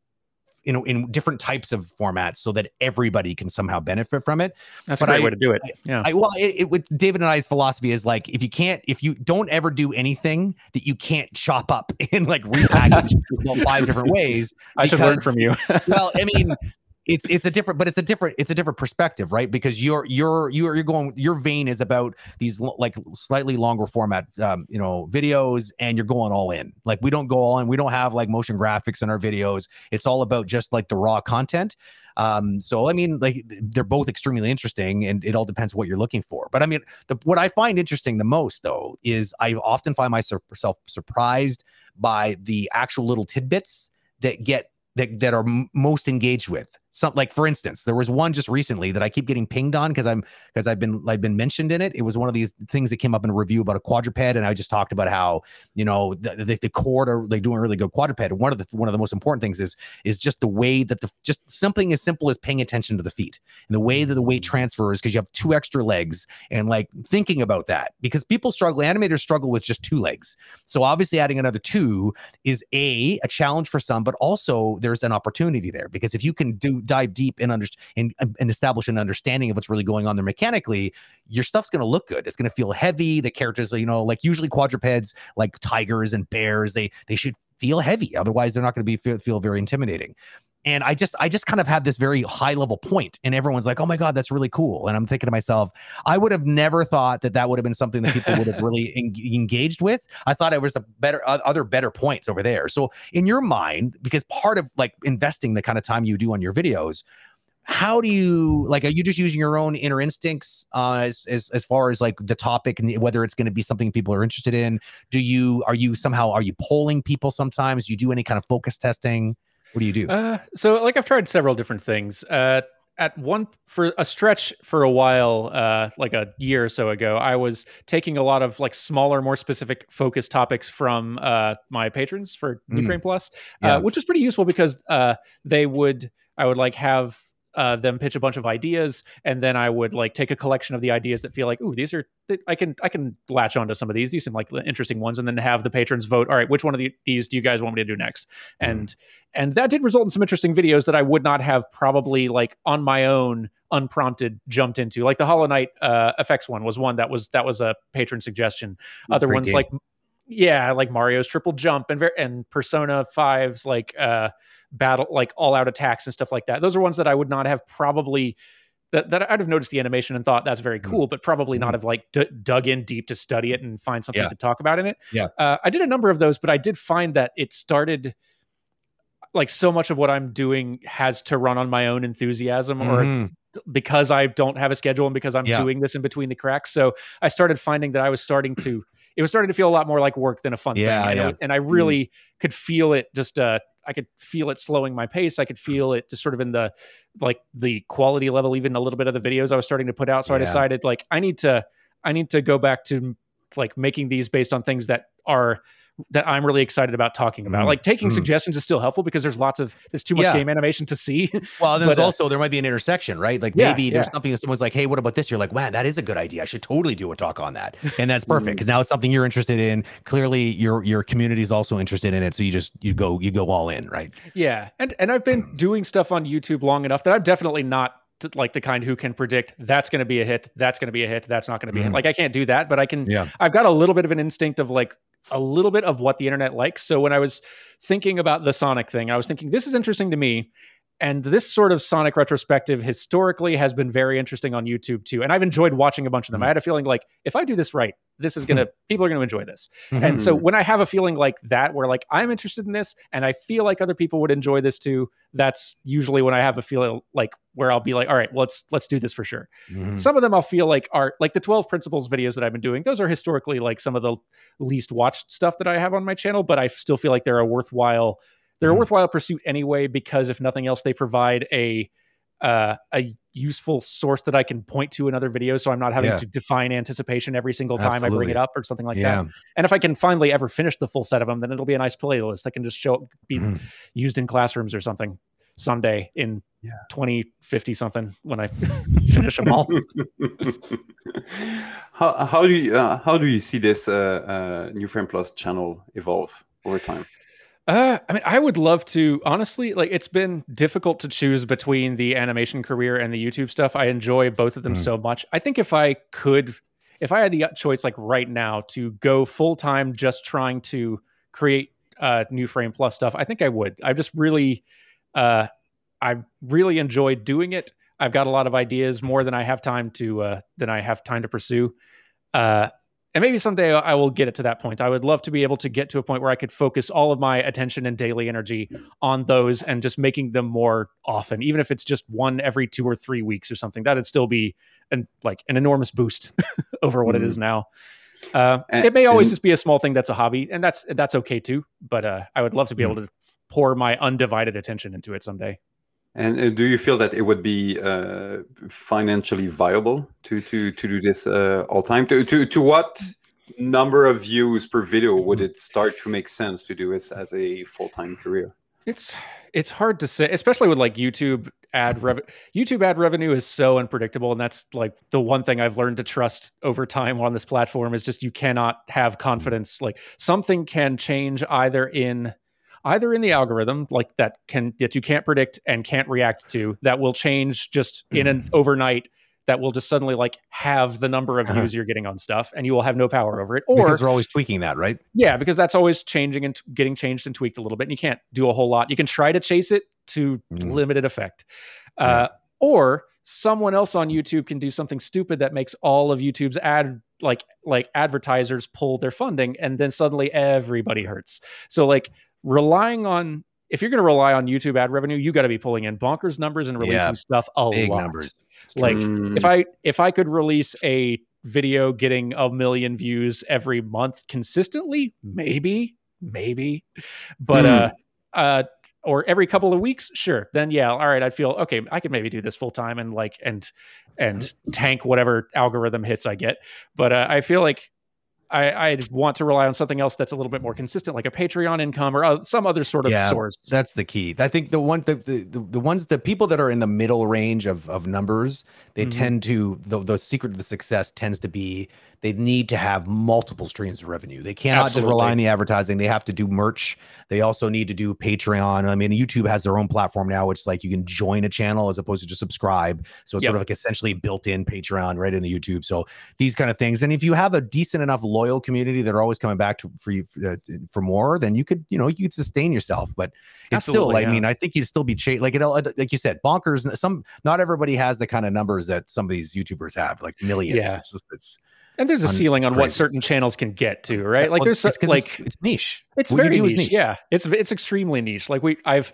you know in different types of formats so that everybody can somehow benefit from it That's But a great I- way to do it. Yeah. I well, it, it with David and I's philosophy is like if you can't, if you don't ever do anything that you can't chop up and like repackage in five different ways. I should learn from you. Well, I mean, it's it's a different, but it's a different it's a different perspective, right? Because you're you're you're you're going your vein is about these like slightly longer format, um, you know, videos, and you're going all in. Like we don't go all in. We don't have like motion graphics in our videos. It's all about just like the raw content. Um, so I mean, like they're both extremely interesting, and it all depends what you're looking for. But I mean, the, what I find interesting the most, though, is I often find myself surprised by the actual little tidbits that get that that are m- most engaged with. Some like for instance, there was one just recently that I keep getting pinged on because I'm because I've been I've been mentioned in it. It was one of these things that came up in a review about a quadruped, and I just talked about how you know the the, the cord are they doing a really good quadruped. And one of the one of the most important things is is just the way that the just something as simple as paying attention to the feet and the way that the weight mm. transfers because you have two extra legs and like thinking about that because people struggle animators struggle with just two legs so obviously adding another two is a a challenge for some but also there's an opportunity there because if you can do dive deep and under and, and establish an understanding of what's really going on there mechanically your stuff's going to look good. It's going to feel heavy. The characters you know like usually quadrupeds like tigers and bears they they should feel heavy. Otherwise they're not going to be feel, feel very intimidating and i just i just kind of had this very high level point and everyone's like oh my god that's really cool. And i'm thinking to myself i would have never thought that that would have been something that people would have really en- engaged with. I thought it was a better other better points over there. So in your mind because part of like investing the kind of time you do on your videos how do you like are you just using your own inner instincts uh as as, as far as like the topic and whether it's going to be something people are interested in? Do you are you somehow are you polling people sometimes? Do you do any kind of focus testing what do you do Uh, so like I've tried several different things. Uh, at one for a stretch for a while, uh, like a year or so ago, I was taking a lot of like smaller, more specific focus topics from uh, my patrons for New Mm. Frame Plus, Yeah. uh, which was pretty useful because uh, they would I would like have uh, them pitch a bunch of ideas, and then I would like take a collection of the ideas that feel like, ooh, these are th- I can I can latch onto some of these. These seem like interesting ones, and then have the patrons vote. All right, which one of the, these do you guys want me to do next? And and that did result in some interesting videos that I would not have probably like on my own unprompted jumped into. Like the Hollow Knight uh, effects one was one that was that was a patron suggestion. Other Great ones game. like yeah, like Mario's triple jump and and Persona 5's like uh battle like all out attacks and stuff like that. Those are ones that I would not have probably that, that I'd have noticed the animation and thought that's very Mhm. cool, but probably not Mhm. have like d- dug in deep to study it and find something Yeah. to talk about in it. Yeah. uh, I did a number of those, but I did find that it started like so much of what I'm doing has to run on my own enthusiasm or Mhm. because I don't have a schedule and because I'm Yeah. doing this in between the cracks. So I started finding that I was starting to it was starting to feel a lot more like work than a fun Yeah, thing. And, it yeah. was- and I really could feel it just uh I could feel it slowing my pace. I could hmm. feel it just sort of in the like the quality level, even a little bit of the videos I was starting to put out. So I decided like I need to I need to go back to like making these based on things that are that I'm really excited about talking about. Mhm. Like taking Mhm. suggestions is still helpful because there's lots of there's too much Yeah. game animation to see. Well, there's But, uh, also there might be an intersection, right? Like Yeah, maybe there's yeah. something that someone's like, "Hey, what about this?" You're like, "Man, that is a good idea. I should totally do a talk on that." And that's perfect Mm. because now it's something you're interested in. Clearly, your your community is also interested in it, so you just you go you go all in, right? Yeah, and and I've been doing stuff on YouTube long enough that I'm definitely not like the kind who can predict that's going to be a hit, that's going to be a hit, that's not going to be a hit. Mhm. Like I can't do that, but I can. Yeah. I've got a little bit of an instinct of like a little bit of what the internet likes. So when I was thinking about the Sonic thing, I was thinking this is interesting to me. And this sort of Sonic retrospective historically has been very interesting on YouTube too. And I've enjoyed watching a bunch of them. Mhm. I had a feeling like if I do this right, this is gonna people are gonna enjoy this. Mhm. And so when I have a feeling like that, where like I'm interested in this and I feel like other people would enjoy this too, that's usually when I have a feeling like where I'll be like, all right, well, let's let's do this for sure. Mhm. Some of them I'll feel like are like the 12 principles videos that I've been doing. Those are historically like some of the least watched stuff that I have on my channel, but I still feel like they're a worthwhile they're a Mhm. worthwhile pursuit anyway because if nothing else, they provide a uh, a useful source that I can point to in other videos, so I'm not having Yeah. to define anticipation every single time I bring it up or something like yeah. that. And if I can finally ever finish the full set of them, then it'll be a nice playlist that can just show be Mhm. used in classrooms or something someday in Yeah. 2050 something when I finish them all. how how do you uh, how do you see this uh, uh, New Frame Plus channel evolve over time? Uh, I mean, I would love to. Honestly, like it's been difficult to choose between the animation career and the YouTube stuff. I enjoy both of them Mm. so much. I think if I could, if I had the choice, like right now, to go full time, just trying to create uh, new Frame Plus stuff, I think I would. I just really, uh, I really enjoy doing it. I've got a lot of ideas, more than I have time to uh, than I have time to pursue. Uh, and maybe someday I will get it to that point. I would love to be able to get to a point where I could focus all of my attention and daily energy on those and just making them more often, even if it's just one every two or three weeks or something. That'd still be an like an enormous boost over what it is now. Uh, And- it may always and- just be a small thing that's a hobby, and that's that's okay too. But uh, I would love to be able to pour my undivided attention into it someday. And uh, do you feel that it would be uh, financially viable to to to do this uh, all time? To to to what number of views per video would it start to make sense to do this as a full time career? It's it's hard to say, especially with like YouTube ad rev. YouTube ad revenue is so unpredictable, and that's like the one thing I've learned to trust over time on this platform is just you cannot have confidence. Like something can change either in either in the algorithm like that can that you can't predict and can't react to that will change just in an overnight that will just suddenly like have the number of views you're getting on stuff and you will have no power over it or because they're always tweaking that, right? yeah, because that's always changing and t- getting changed and tweaked a little bit. And you can't do a whole lot. You can try to chase it to Mm. limited effect. Uh, Or someone else on YouTube can do something stupid that makes all of YouTube's ad like like advertisers pull their funding and then suddenly everybody hurts. So like relying on if you're going to rely on YouTube ad revenue, you got to be pulling in bonkers numbers and releasing Yeah, stuff a Big lot. numbers. Like Mm, if I if I could release a video getting a million views every month consistently, maybe, maybe, but Hmm. uh, uh, or every couple of weeks, sure. Then yeah, all right, I'd feel okay. I could maybe do this full time and like and and tank whatever algorithm hits I get. But uh, I feel like. I, I want to rely on something else that's a little bit more consistent, like a Patreon income or uh, some other sort of Yeah, source. That's the key. I think the one the, the the ones the people that are in the middle range of of numbers, they Mhm. tend to the the secret to the success tends to be they need to have multiple streams of revenue. They cannot just rely on the advertising. They have to do merch. They also need to do Patreon. I mean, YouTube has their own platform now, which is like you can join a channel as opposed to just subscribe. So it's Yep. sort of like essentially built-in Patreon right into YouTube. So these kind of things. And if you have a decent enough loyal community that are always coming back to for you uh, for more, then you could you know you could sustain yourself. But it's still, Absolutely, I mean, I think you'd still be like it. Like you said, bonkers. Some not everybody has the kind of numbers that some of these YouTubers have, like millions. Yeah. It's just it's And there's a Un- ceiling on what certain channels can get to, right? Like Well, there's it's like it's, it's niche. It's What very is niche. Yeah, it's it's extremely niche. Like we, I've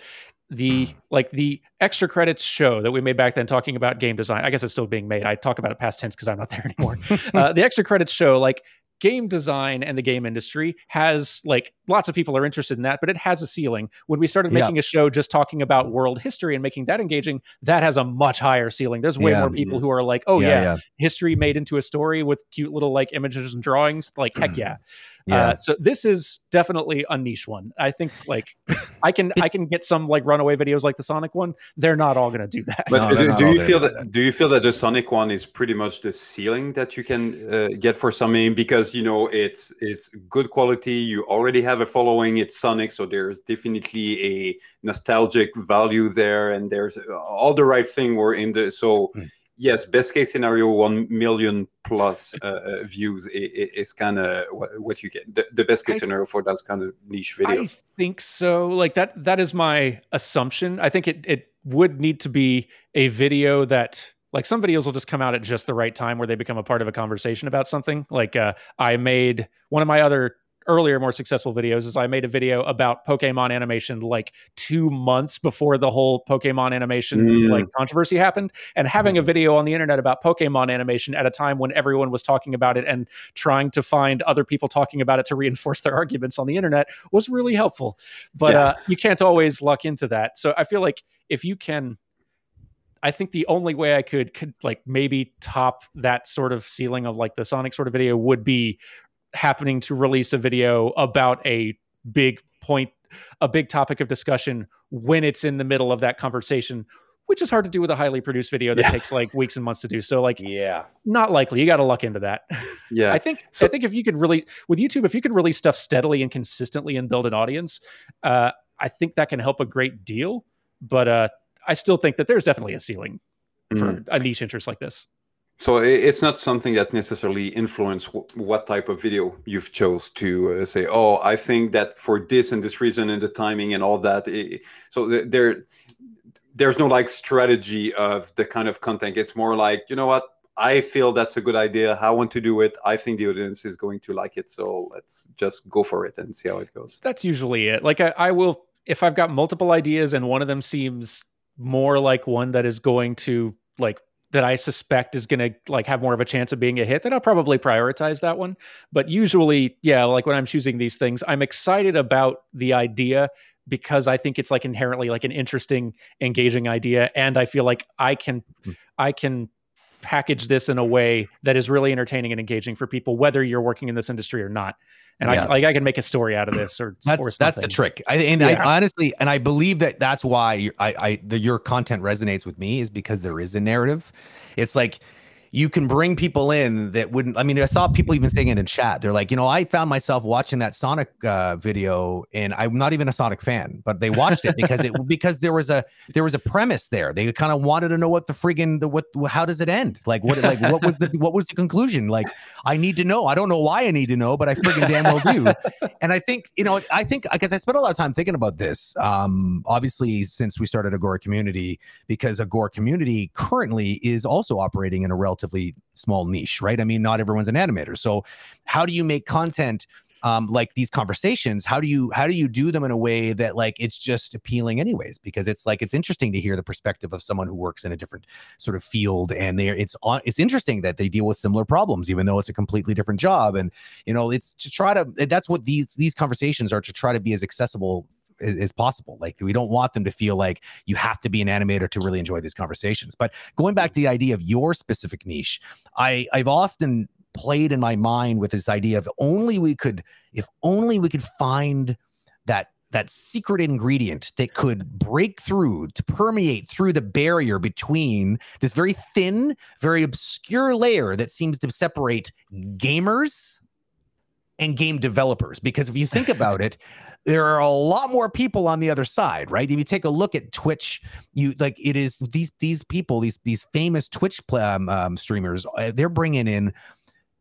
the like the extra credits show that we made back then talking about game design. I guess it's still being made. I talk about it past tense because I'm not there anymore. uh, the extra credits show like game design and the game industry has like lots of people are interested in that, but it has a ceiling. When we started Yeah. making a show just talking about world history and making that engaging, that has a much higher ceiling. There's way Yeah. more people who are like, oh yeah, yeah, history made into a story with cute little like images and drawings. Like heck yeah. Yeah. Uh, so this is definitely a niche one. I think like I can I can get some like runaway videos like the Sonic one. They're not all going to do that. But No, do, do you feel like that? Do you feel that the Sonic one is pretty much the ceiling that you can uh, get for something because you know it's it's good quality. You already have a following. It's Sonic, so there's definitely a nostalgic value there, and there's uh, all the right thing. We're in the so. Hmm. Yes, best case scenario, one million plus uh, uh, views is kind of what, you get. The, the best case I- scenario for those kind of niche videos. I think so. Like that that is my assumption. I think it it would need to be a video that like some videos will just come out at just the right time where they become a part of a conversation about something like uh, i made one of my other earlier more successful videos is i made a video about pokemon animation like two months before the whole pokemon animation Mm. like controversy happened and having a Mm. video on the internet about pokemon animation at a time when everyone was talking about it and trying to find other people talking about it to reinforce their arguments on the internet was really helpful but Yeah. uh, you can't always luck into that so i feel like if you can I think the only way I could, could like maybe top that sort of ceiling of like the Sonic sort of video would be happening to release a video about a big point, a big topic of discussion when it's in the middle of that conversation, which is hard to do with a highly produced video that Yeah. takes like weeks and months to do. So like Yeah. not likely. You got to luck into that. Yeah. I think So- I think if you could really with YouTube, if you could release stuff steadily and consistently and build an audience, uh, I think that can help a great deal. But uh, I still think that there's definitely a ceiling for Mm. a niche interest like this. So it's not something that necessarily influence what type of video you've chose to uh, say. Oh, I think that for this and this reason and the timing and all that. i- so th- there, there's no like strategy of the kind of content. It's more like you know what I feel that's a good idea. I want to do it. I think the audience is going to like it. So let's just go for it and see how it goes. That's usually it. Like I, I will if I've got multiple ideas and one of them seems more like one that is going to like that I suspect is going to like have more of a chance of being a hit, then I'll probably prioritize that one. But usually, yeah, like when I'm choosing these things, I'm excited about the idea because I think it's like inherently like an interesting, engaging idea, and I feel like I can, Mhm. I can package this in a way that is really entertaining and engaging for people, whether you're working in this industry or not. And Yeah. I like I can make a story out of this, or or That's that's the trick. I, and Yeah. I honestly, and I believe that that's why I, I the, your content resonates with me is because there is a narrative. It's like you can bring people in that wouldn't. I mean, I saw people even saying it in chat. They're like, you know, I found myself watching that Sonic uh, video, and I'm not even a Sonic fan, but they watched it because it because there was a there was a premise there. They kind of wanted to know what the friggin' the what how does it end? Like what like what was the what was the conclusion? Like I need to know. I don't know why I need to know, but I friggin' damn well do and I think you know, I think because I spent a lot of time thinking about this. Um, obviously, since we started Agora Community, because Agora Community currently is also operating in a relatively small niche, right? I mean, not everyone's an animator, so how do you make content? Um, like these conversations how do you how do you do them in a way that like it's just appealing anyways because it's like it's interesting to hear the perspective of someone who works in a different sort of field and they it's on it's interesting that they deal with similar problems even though it's a completely different job and you know it's to try to that's what these these conversations are to try to be as accessible as possible. Like we don't want them to feel like you have to be an animator to really enjoy these conversations. But going back to the idea of your specific niche i i've often played in my mind with this idea of only we could if only we could find that that secret ingredient that could break through to permeate through the barrier between this very thin very obscure layer that seems to separate gamers and game developers because if you think about it there are a lot more people on the other side right? If you take a look at twitch you like it is these these people these these famous twitch um, um, streamers uh, they're bringing in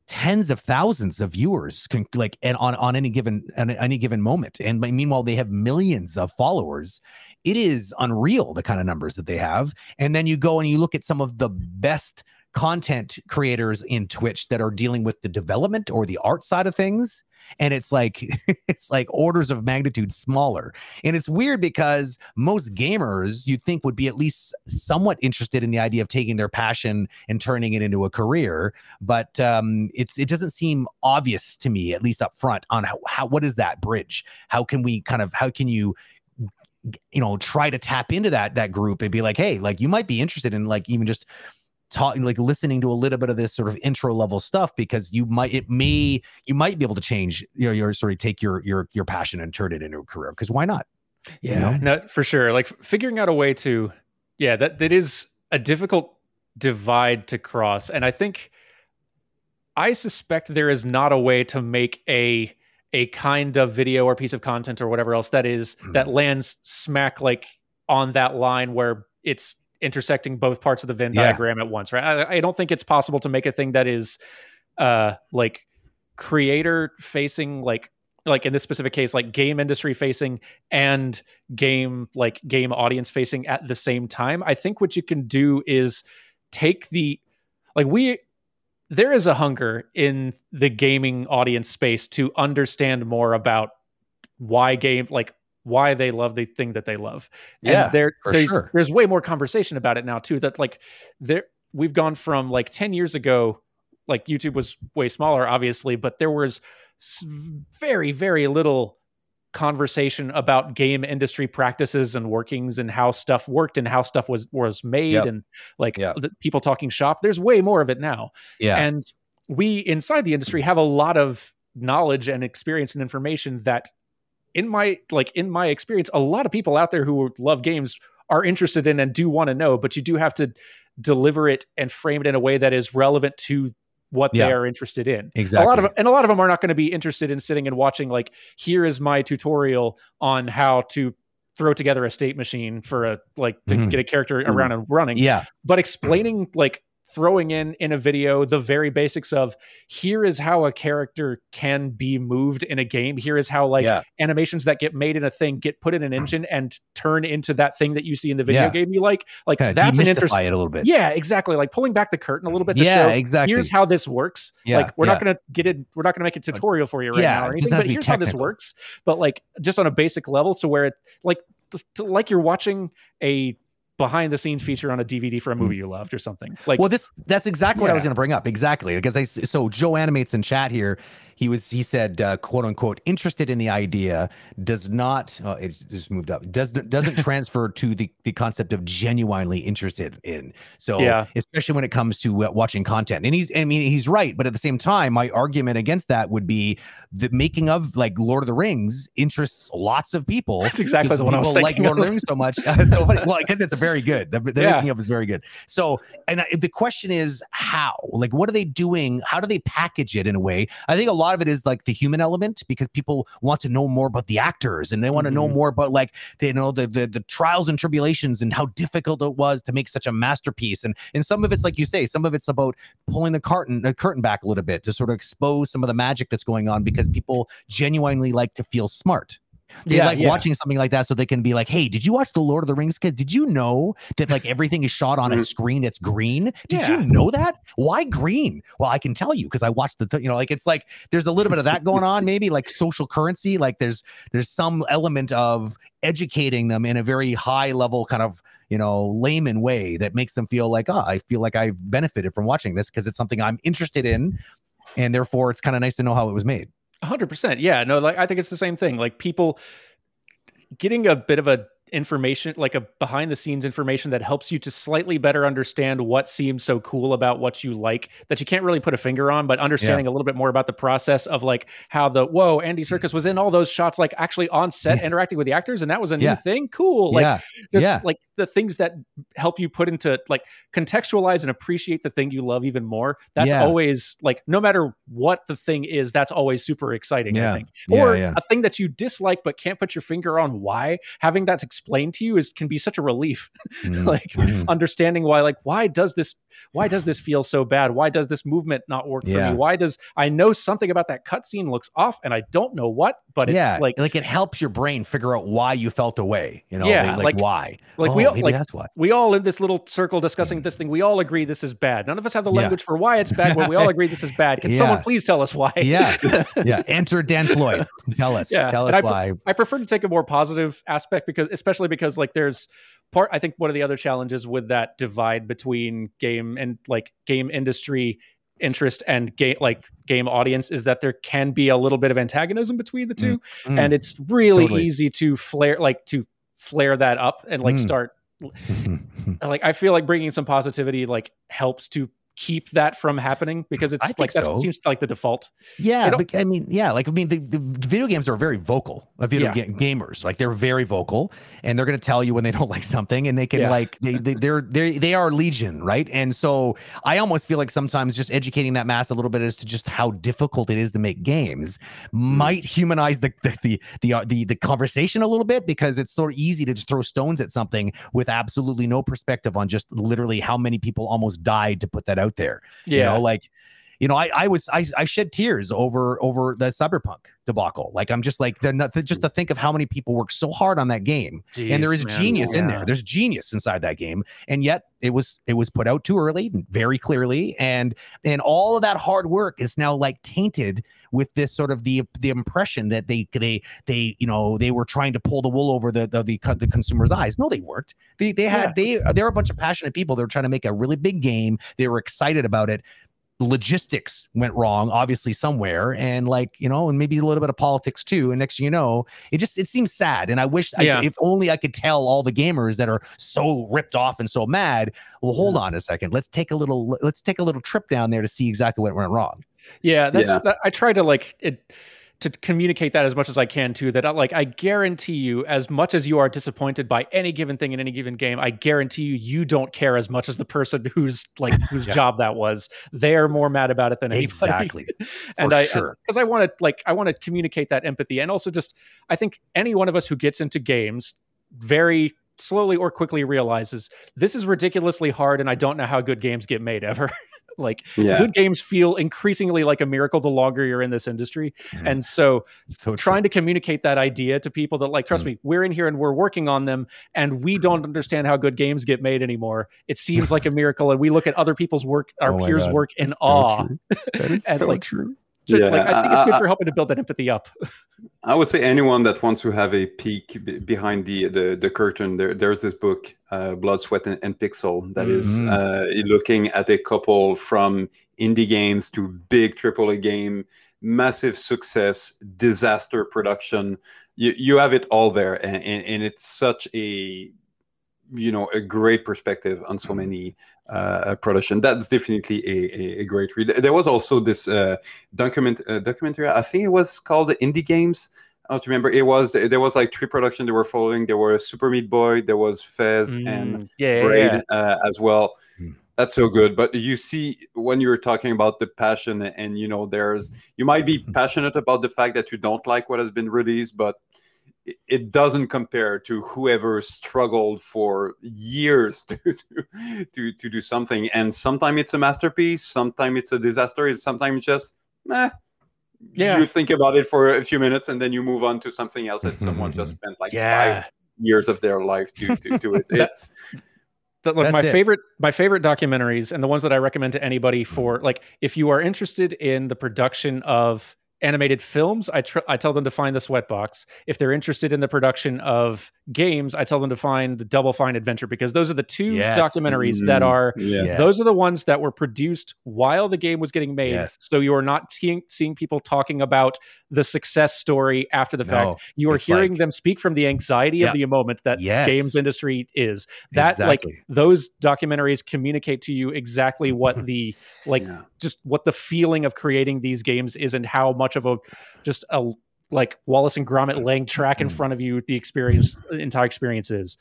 tens of thousands of viewers can like and on on any given on any given moment. And meanwhile they have millions of followers. It is unreal the kind of numbers that they have. And then you go and you look at some of the best content creators in Twitch that are dealing with the development or the art side of things. And it's like it's like orders of magnitude smaller. And it's weird because most gamers you'd think would be at least somewhat interested in the idea of taking their passion and turning it into a career. But um it's it doesn't seem obvious to me at least up front on how, how what is that bridge? How can we kind of how can you you know try to tap into that that group and be like hey like you might be interested in like even just talking like listening to a little bit of this sort of intro level stuff because you might it may you might be able to change you know your sort of take your your your passion and turn it into a career because why not Yeah, you know? no, for sure. Like figuring out a way to, yeah, that that is a difficult divide to cross, and I think I suspect there is not a way to make a a kind of video or piece of content or whatever else that is that hmm. lands smack like on that line where it's intersecting both parts of the Venn Yeah. diagram at once, right? I, I don't think it's possible to make a thing that is uh like creator facing like like in this specific case like game industry facing and game like game audience facing at the same time i think what you can do is take the like we there is a hunger in the gaming audience space to understand more about why game like why they love the thing that they love Yeah, and there, for sure. there's way more conversation about it now too that like there we've gone from like 10 years ago like youtube was way smaller obviously but there was very very little conversation about game industry practices and workings and how stuff worked and how stuff was was made Yep. and like Yep. the people talking shop there's way more of it now Yeah. and we inside the industry have a lot of knowledge and experience and information that in my like in my experience a lot of people out there who love games are interested in and do want to know but you do have to deliver it and frame it in a way that is relevant to what Yeah. they are interested in exactly. a lot of and a lot of them are not going to be interested in sitting and watching like here is my tutorial on how to throw together a state machine for a like to Mhm. get a character Mhm. around and running yeah. but explaining like throwing in in a video the very basics of here is how a character can be moved in a game here is how like yeah. animations that get made in a thing get put in an engine and turn into that thing that you see in the video Yeah. game you like like Kind of that's an interesting it a little bit. yeah exactly like pulling back the curtain a little bit to Yeah, show exactly. here's how this works Yeah, like we're yeah. not gonna get it we're not gonna make a tutorial for you right Yeah, now or anything but here's how this works but like just on a basic level so where it like like you're watching a behind the scenes feature on a dvd for a movie you loved or something like well, this that's exactly what I was going to bring up. Exactly because I so Joe animates in chat here. He was he said uh, quote unquote interested in the idea does not oh, it just moved up does doesn't transfer to the the concept of genuinely interested in. So Yeah. especially when it comes to uh, watching content, and he's I mean he's right, but at the same time, my argument against that would be the making of like Lord of the Rings interests lots of people. That's exactly the one I was people like thinking Lord of of. the Rings so much. so funny. Well, because it's a very good. The, the Yeah. making of is very good. So, and I, the question is how? Like, what are they doing? How do they package it in a way? I think a lot of it is like the human element because people want to know more about the actors and they want to know Mhm. more about like they know the, the the trials and tribulations and how difficult it was to make such a masterpiece. And and some of it's like you say, some of it's about pulling the curtain the curtain back a little bit to sort of expose some of the magic that's going on because people genuinely like to feel smart. They Yeah, like yeah. watching something like that so they can be like, hey, did you watch The Lord of the Rings? Because did you know that like everything is shot on a Mhm. screen that's green? Did Yeah. you know that? Why green? Well, I can tell you because I watched the, you know, like it's like there's a little bit of that going on, maybe like social currency. Like there's there's some element of educating them in a very high level kind of you know layman way that makes them feel like, oh, I feel like I've benefited from watching this because it's something I'm interested in. And therefore it's kind of nice to know how it was made. Hundred percent. Yeah, no, like I think it's the same thing. Like people getting a bit of a information, like a behind the scenes information that helps you to slightly better understand what seems so cool about what you like that you can't really put a finger on, but understanding a little bit more about the process of like how the whoa, Andy Serkis was in all those shots, like actually on set Yeah. interacting with the actors, and that was a new thing. Cool. Like yeah. just yeah. like the things that help you put into like contextualize and appreciate the thing you love even more that's Yeah. always like no matter what the thing is that's always super exciting Yeah. i think or yeah. a thing that you dislike but can't put your finger on why having that explained to you is can be such a relief Mhm. like Mhm. understanding why like why does this why does this feel so bad why does this movement not work for Yeah. me why does i know something about that cutscene looks off and i don't know what but it's yeah, like like it helps your brain figure out why you felt away. You know, Yeah, like, like- why. like oh, we all- like- that's why. we all in this little circle discussing this thing we all agree this is bad none of us have the Yeah. language for why it's bad but we all agree this is bad can someone please tell us why Yeah, yeah. Enter Dan Floyd. Tell us. Yeah, Tell us I pre- why. I prefer to take a more positive aspect because, especially because, like, there's part. I think one of the other challenges with that divide between game and like game industry interest and game like game audience is that there can be a little bit of antagonism between the two, Mm. and it's really Totally. easy to flare like to flare that up and like Mm. start like I feel like bringing some positivity like helps to keep that from happening because it's like that so. seems like the default. yeah, but I mean, yeah, like I mean, the, the video games are very vocal. Uh, video Yeah. ga- gamers, like they're very vocal, and they're going to tell you when they don't like something, and they can Yeah. like they, they they're they they are legion, right? And so I almost feel like sometimes just educating that mass a little bit as to just how difficult it is to make games might humanize the the the the, uh, the the conversation a little bit because it's sort of easy to just throw stones at something with absolutely no perspective on just literally how many people almost died to put that out there. Yeah. You know, like you know, I, I was I, I shed tears over over the cyberpunk debacle. Like I'm just like the, the just to think of how many people worked so hard on that game, Jeez, and there is man. genius in there. There's genius inside that game, and yet it was it was put out too early, very clearly, and and all of that hard work is now like tainted with this sort of the the impression that they they they you know they were trying to pull the wool over the the the, the consumer's eyes. No, they weren't. They they had they they're a bunch of passionate people. They were trying to make a really big game. They were excited about it. Logistics went wrong, obviously somewhere, and like you know, and maybe a little bit of politics too. And next thing you know, it just it seems sad. And I wish, Yeah. I, if only I could tell all the gamers that are so ripped off and so mad. Well, hold on a second. Let's take a little. Let's take a little trip down there to see exactly what went wrong. Yeah, that's Yeah. That, I try to like it to communicate that as much as I can too. That I, like I guarantee you, as much as you are disappointed by any given thing in any given game, I guarantee you, you don't care as much as the person who's like whose Yeah. job that was. They are more mad about it than anybody. Exactly. and For I sure. because I want to like I want to communicate that empathy and also just I think any one of us who gets into games very slowly or quickly realizes this is ridiculously hard and I don't know how good games get made ever. like Yeah. good games feel increasingly like a miracle the longer you're in this industry. Mhm. And so So true. trying to communicate that idea to people that like trust Mm. me we're in here and we're working on them and we don't understand how good games get made anymore it seems like a miracle and we look at other people's work our Oh peers God. work in That's so awe true. That is And, so like, true. Yeah, like, i think it's good I- for helping to build that empathy up I would say anyone that wants to have a peek b- behind the the, the curtain, there, there's this book, uh, Blood, Sweat, and, and Pixel, that is Mhm. uh, looking at a couple from indie games to big AAA game, massive success, disaster production. You you have it all there, and, and, and it's such a you know a great perspective on so Mhm. many uh, production. That's definitely a, a, a great read. There was also this uh, document uh, documentary. I think it was called Indie Games. I don't remember. It was there was like three production they were following. There were Super Meat Boy, there was Fez, and Mm, yeah, yeah, Braid yeah. uh, as well. Hmm. That's so good. But you see, when you're talking about the passion, and you know, there's you might be passionate about the fact that you don't like what has been released, but it- it doesn't compare to whoever struggled for years to to, to, to do something. And sometimes it's a masterpiece, sometimes it's a disaster, and sometimes just meh. Yeah. You think about it for a few minutes and then you move on to something else that someone just spent like Yeah. five years of their life to, to do it. That- It's That, look, That's my it. favorite my favorite documentaries and the ones that I recommend to anybody for like if you are interested in the production of animated films, I tr- I tell them to find the Sweatbox. If they're interested in the production of games, I tell them to find the Double Fine Adventure because those are the two Yes. documentaries that Mm, are yeah. Yeah. those are the ones that were produced while the game was getting made. Yes. So you are not seeing, seeing people talking about the success story after the fact. You are hearing like- them speak from the anxiety Yeah. of the moment that Yes. games industry is. That like those documentaries communicate to you exactly what the like Yeah. just what the feeling of creating these games is and how much of a just a like Wallace and Gromit laying track in front of you the experience entire experience is.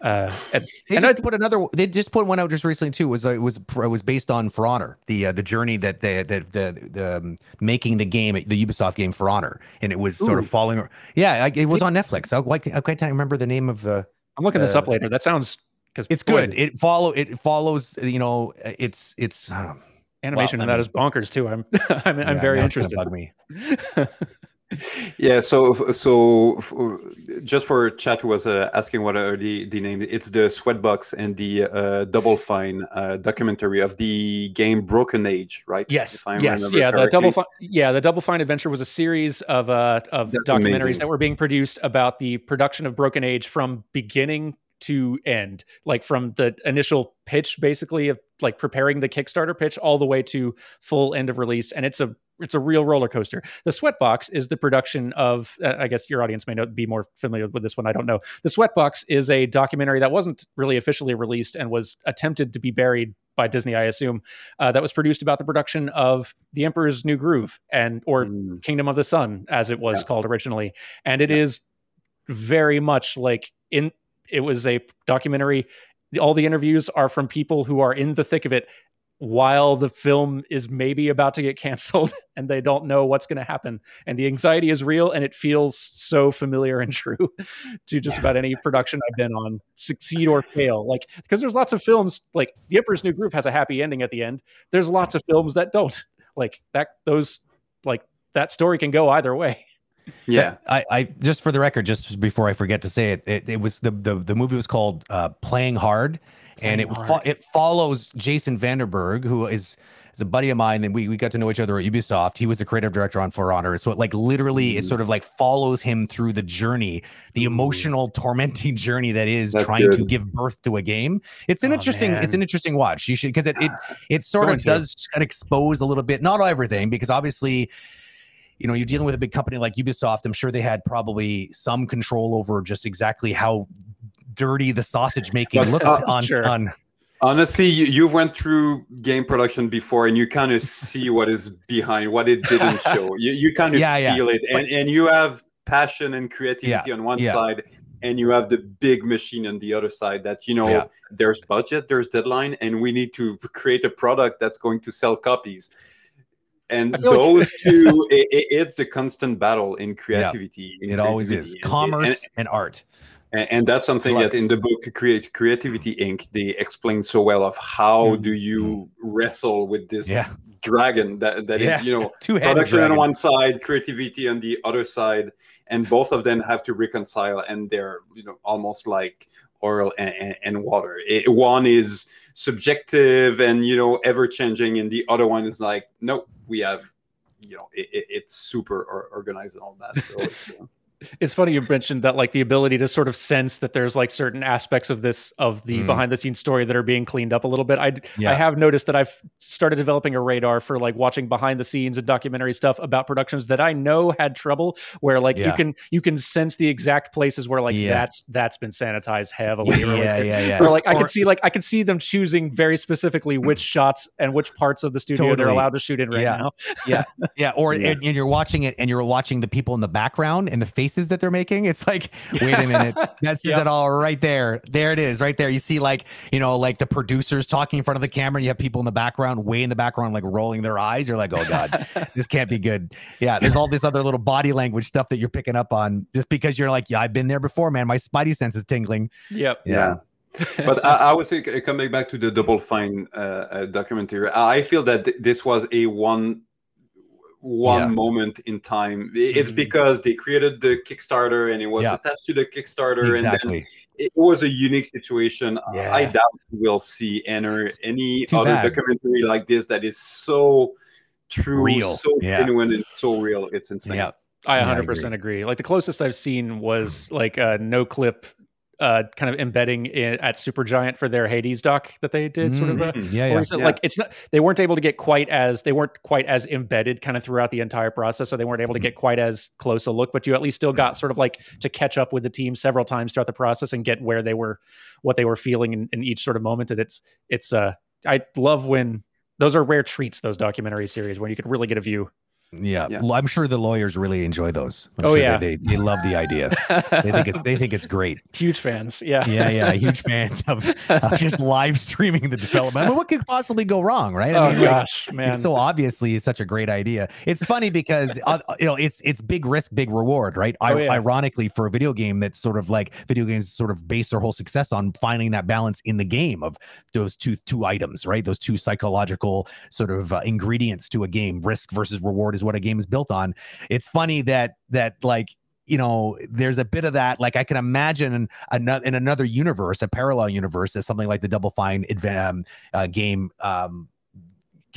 Uh, and, They and just I- put another. They just put one out just recently too. It was uh, it was it was based on For Honor, the uh, the journey that they that the the um, making the game, the Ubisoft game For Honor, and it was sort of falling. Yeah, I, it was on Netflix. I, I, can't- I can't remember the name of. the. I'm looking this uh, up later. That sounds because it's good. It follow it follows. You know, it's it's. Um, animation well, in I that is bonkers too. I'm I'm, I'm yeah, very now it's gonna interested. Bug me. Yeah, so so f- just for chat who was uh, asking what are the the name, it's the Sweatbox and the uh, Double Fine uh, documentary of the game Broken Age, right? Yes, If I yes, remember yeah. The double, correctly. fi- yeah, the Double Fine Adventure was a series of uh of That's documentaries amazing. that were being produced about the production of Broken Age from beginning to end, like from the initial pitch, basically of like preparing the Kickstarter pitch all the way to full end of release, and it's a it's a real roller coaster. The Sweatbox is the production of, uh, I guess your audience may not be more familiar with this one. I don't know. The Sweatbox is a documentary that wasn't really officially released and was attempted to be buried by Disney, I assume. Uh, that was produced about the production of The Emperor's New Groove and or Mm. Kingdom of the Sun, as it was Yeah. called originally, and it is very much like in. It was a documentary. All the interviews are from people who are in the thick of it while the film is maybe about to get canceled and they don't know what's going to happen and the anxiety is real and it feels so familiar and true to just about any production i've been on succeed or fail like because there's lots of films like the emperor's new groove has a happy ending at the end there's lots of films that don't like that those like that story can go either way. Yeah. I, I just for the record, just before I forget to say it, it, it was the, the the movie was called uh, Playing Hard, and it Playing fo- it follows Jason VandenBerghe, who is is a buddy of mine, and we we got to know each other at Ubisoft. He was the creative director on For Honor, so it like literally it Mm. sort of like follows him through the journey, the Ooh. emotional, tormenting journey that is That's trying to give birth to a game. It's an Oh, interesting it's an interesting watch. You should because it it it sort Going of does kind expose a little bit, not everything, because obviously you know, you're dealing with a big company like Ubisoft. I'm sure they had probably some control over just exactly how dirty the sausage making looked uh, on sure. on Honestly, you, you went through game production before, and you kind of see what is behind, what it didn't show. You, you kind of Yeah, yeah. feel it, and and you have passion and creativity on one yeah. side, and you have the big machine on the other side. That you know, Yeah. there's budget, there's deadline, and we need to create a product that's going to sell copies. And those two, it, it- it's the constant battle in creativity. in it always is And- and- commerce and, art. and, and that's something Look. that in the book create creativity inc they explain so well of how Mm. do you wrestle with this Yeah. dragon that that is Yeah. you know production dragon. on one side creativity on the other side and both of them have to reconcile and they're you know almost like oil and, and, and water It- one is subjective and you know ever changing and the other one is like nope we have you know it, it- it's super organized and all that. So it's uh, it's funny you mentioned that like the ability to sort of sense that there's like certain aspects of this of the Mm. behind the scenes story that are being cleaned up a little bit. I Yeah. I have noticed that I've started developing a radar for like watching behind the scenes and documentary stuff about productions that I know had trouble where like you can you can sense the exact places where like Yeah. that's that's been sanitized heavily or like, yeah, yeah, yeah. or like I Or- could see like I could see them choosing very specifically which shots and which parts of the studio they're allowed to shoot in right Yeah. now. Yeah, or Yeah. And, and you're watching it, and you're watching the people in the background and the faces that they're making. It's like, wait a minute, that says Yep. it all right there. There it is, right there. You see, like you know, like the producers talking in front of the camera, and you have people in the background, way in the background, like rolling their eyes. You're like, oh god, this can't be good. Yeah, there's all this other little body language stuff that you're picking up on just because you're like, yeah, I've been there before, man. My spidey sense is tingling. Yep. yeah. but I, I would say coming back to the Double Fine uh, uh, documentary, I feel that th- this was a one one Yeah. moment in time. I- It's Mhm. because they created the Kickstarter and it was Yeah. attached to the Kickstarter, exactly. and it was a unique situation. Yeah. I doubt we'll see any any other bad. documentary like this that is so true, Real. so Yeah. genuine, and so real. It's insane. Yeah. I Yeah, I 100% agree. Like the closest I've seen was like a Noclip uh kind of embedding in, at Supergiant for their Hades doc that they did sort of a Mhm. Yeah, or yeah. is it Yeah. like it's not they weren't able to get quite as they weren't quite as embedded kind of throughout the entire process so they weren't able to Mhm. get quite as close a look but you at least still got sort of like to catch up with the team several times throughout the process and get where they were what they were feeling in, in each sort of moment and it's it's uh I love when those are rare treats those documentary series when you can really get a view Yeah. Yeah. I'm sure the lawyers really enjoy those. I'm Oh, sure yeah. They, they, they love the idea. They think it's they think it's great. huge fans yeah Yeah, yeah. Huge fans of, of just live streaming the development. I mean, what could possibly go wrong, right? I oh mean, like, gosh man it's so obviously it's such a great idea. It's funny because uh, you know it's it's big risk, big reward, right? I, Oh, yeah. Ironically, for a video game that's sort of like video games sort of base their whole success on finding that balance in the game of those two two items, right? Those two psychological sort of uh, ingredients to a game. Risk versus reward is what a game is built on. It's funny that that like you know there's a bit of that like i can imagine in another in another universe a parallel universe as something like the double fine um, uh, game um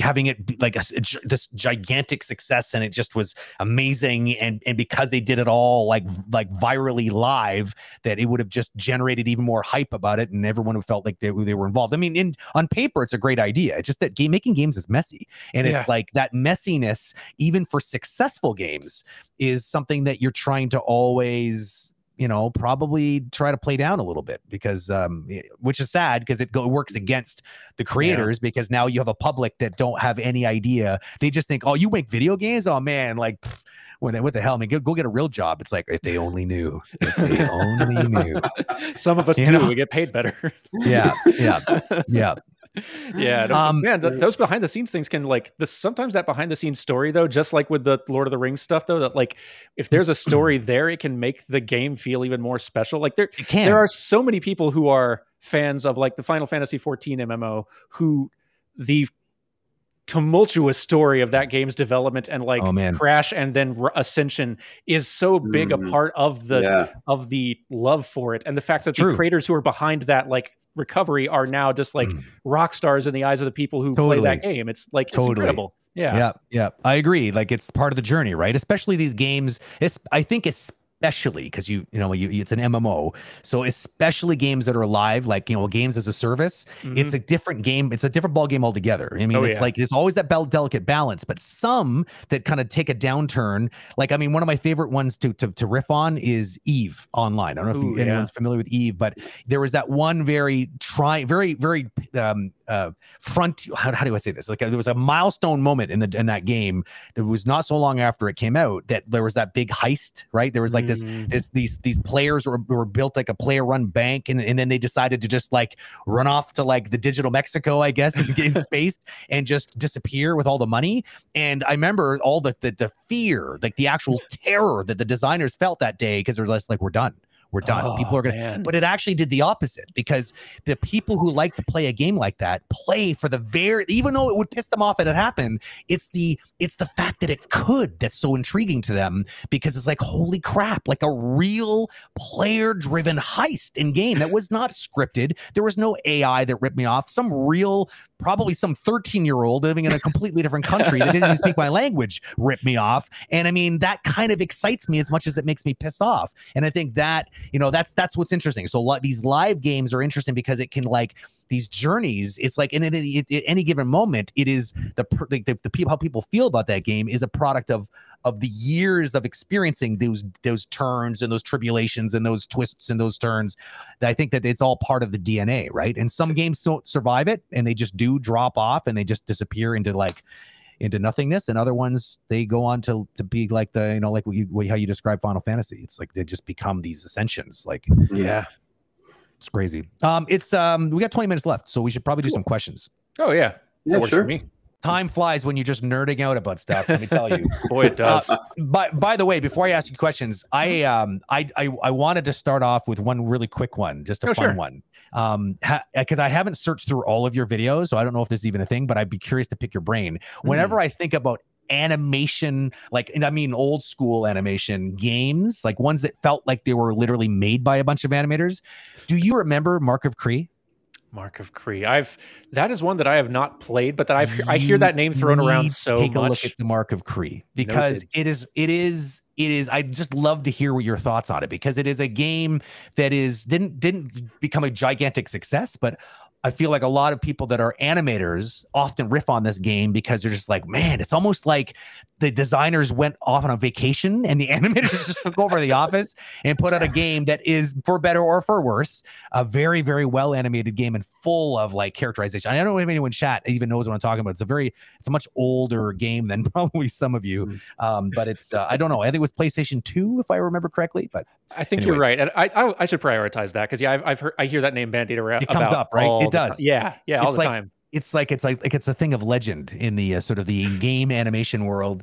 having it be like a, a this gigantic success and it just was amazing and and because they did it all like like virally live that it would have just generated even more hype about it and everyone who felt like they, they were involved i mean in on paper it's a great idea it's just that game making games is messy and Yeah. it's like that messiness even for successful games is something that you're trying to always you know probably try to play down a little bit because um which is sad because it go, works against the creators because now you have a public that don't have any idea. They just think oh you make video games? Oh man like pfft, what, what the hell I mean go, go get a real job. It's like if they only knew if they only knew. Some of us You do know? we get paid better. Yeah yeah yeah yeah Um, man th- those behind the scenes things can like this sometimes that behind the scenes story though just like with the lord of the rings stuff though that like if there's a story there it can make the game feel even more special. Like there there are so many people who are fans of like the final fantasy 14 mmo who the tumultuous story of that game's development and like Oh, man. crash and then r- ascension is so big Mhm. a part of the yeah. of the love for it and the fact It's that true. the creators who are behind that like recovery are now just like Mm. rock stars in the eyes of the people who Totally. play that game it's like it's Totally. incredible yeah Yeah, yeah, I agree. Like it's part of the journey, right? Especially these games. It's I think especially because you you know you, it's an MMO, so especially games that are live, like you know games as a service. It's a different game. It's a different ball game altogether. I mean, Mm-hmm. Oh, it's yeah. like there's always that bel- delicate balance, but some that kind of take a downturn. Like I mean, one of my favorite ones to to, to riff on is Eve Online. I don't know if Ooh, you, yeah. anyone's familiar with Eve, but there was that one very try, very very um uh front. How, how do I say this? Like uh, there was a milestone moment in the in that game that was not so long after it came out that there was that big heist, right? There was like this Mhm. this these these players were, were built like a player run bank and, and then they decided to just like run off to like the digital Mexico, I guess, in, in space and just disappear with all the money. And I remember all the the, the fear, like the actual terror that the designers felt that day because they're just like, we're done. We're done. Oh, people Oh, are gonna man. but it actually did the opposite because the people who like to play a game like that play for the very even though it would piss them off if it happened it's the it's the fact that it could that's so intriguing to them because it's like holy crap like a real player driven heist in game that was not scripted there was no ai that ripped me off some real probably some 13 year old living in a completely different country that didn't speak my language ripped me off. And i mean that kind of excites me as much as it makes me pissed off. And i think that you know that's that's what's interesting. So these live games are interesting because it can like these journeys it's like in, in, in- in any given moment it is the like the, the people how people feel about that game is a product of of the years of experiencing those those turns and those tribulations and those twists and those turns that i think that it's all part of the dna right? And some games don't survive it and they just do drop off and they just disappear into like into nothingness. And other ones they go on to to be like the you know like what you, how you describe final fantasy. It's like they just become these ascensions like yeah. It's crazy. Um it's um we got 20 minutes left so we should probably do some questions. Oh yeah. Yeah, that works sure. for me time flies when you're just nerding out about stuff let me tell you boy it does by by the way, before I ask you questions, I Mm-hmm. um I I, I wanted to start off with one really quick one, just a Oh, fun sure. one. Um, because I haven't searched through all of your videos, so I don't know if this is even a thing, but I'd be curious to pick your brain. Whenever Mm. I think about animation, like and I mean old school animation games, like ones that felt like they were literally made by a bunch of animators, do you remember Mark of Kri? Mark of Kri i've that is one that i have not played but that i've i hear that name thrown around so take a look much at the mark of Kri because Noted. it is it is it is I just love to hear what your thoughts on it because it is a game that is didn't didn't become a gigantic success but I feel like a lot of people that are animators often riff on this game because they're just like, man, it's almost like the designers went off on a vacation and the animators just took over the office and put out a game that is, for better or for worse, a very, very well animated game and full of like characterization. I don't know if anyone in chat even knows what I'm talking about. It's a very, it's a much older game than probably some of you. Mhm. Um, but it's, uh, I don't know. I think it was PlayStation 2, if I remember correctly. But I think Anyways. you're right, and I, I I should prioritize that because yeah, I've, I've heard I hear that name bandied around. It comes up, right? all It does. ti- Yeah, yeah, all It's the like- time. it's like it's like like it's a thing of legend in the uh, sort of the game animation world.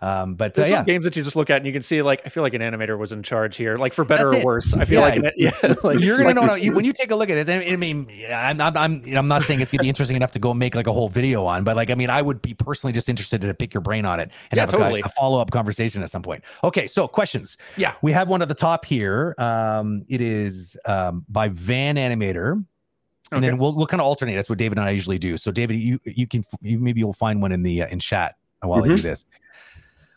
Um, but uh, There's yeah, some games that you just look at and you can see like I feel like an animator was in charge here, like for better or worse. I feel Yeah. like an, yeah, like you're gonna like know no, when you take a look at this. I mean, I'm, I'm, I'm, I'm not saying it's gonna be interesting enough to go make like a whole video on, but like, I mean, I would be personally just interested to pick your brain on it and Yeah, have a- a, follow up conversation at some point. Okay, so questions. Yeah. we have one at the top here. Um, it is um, by Van Animator. And Okay. then we'll we'll kind of alternate. That's what David and I usually do. So David, you you can you maybe you'll find one in the uh, in chat while I do Mhm. this.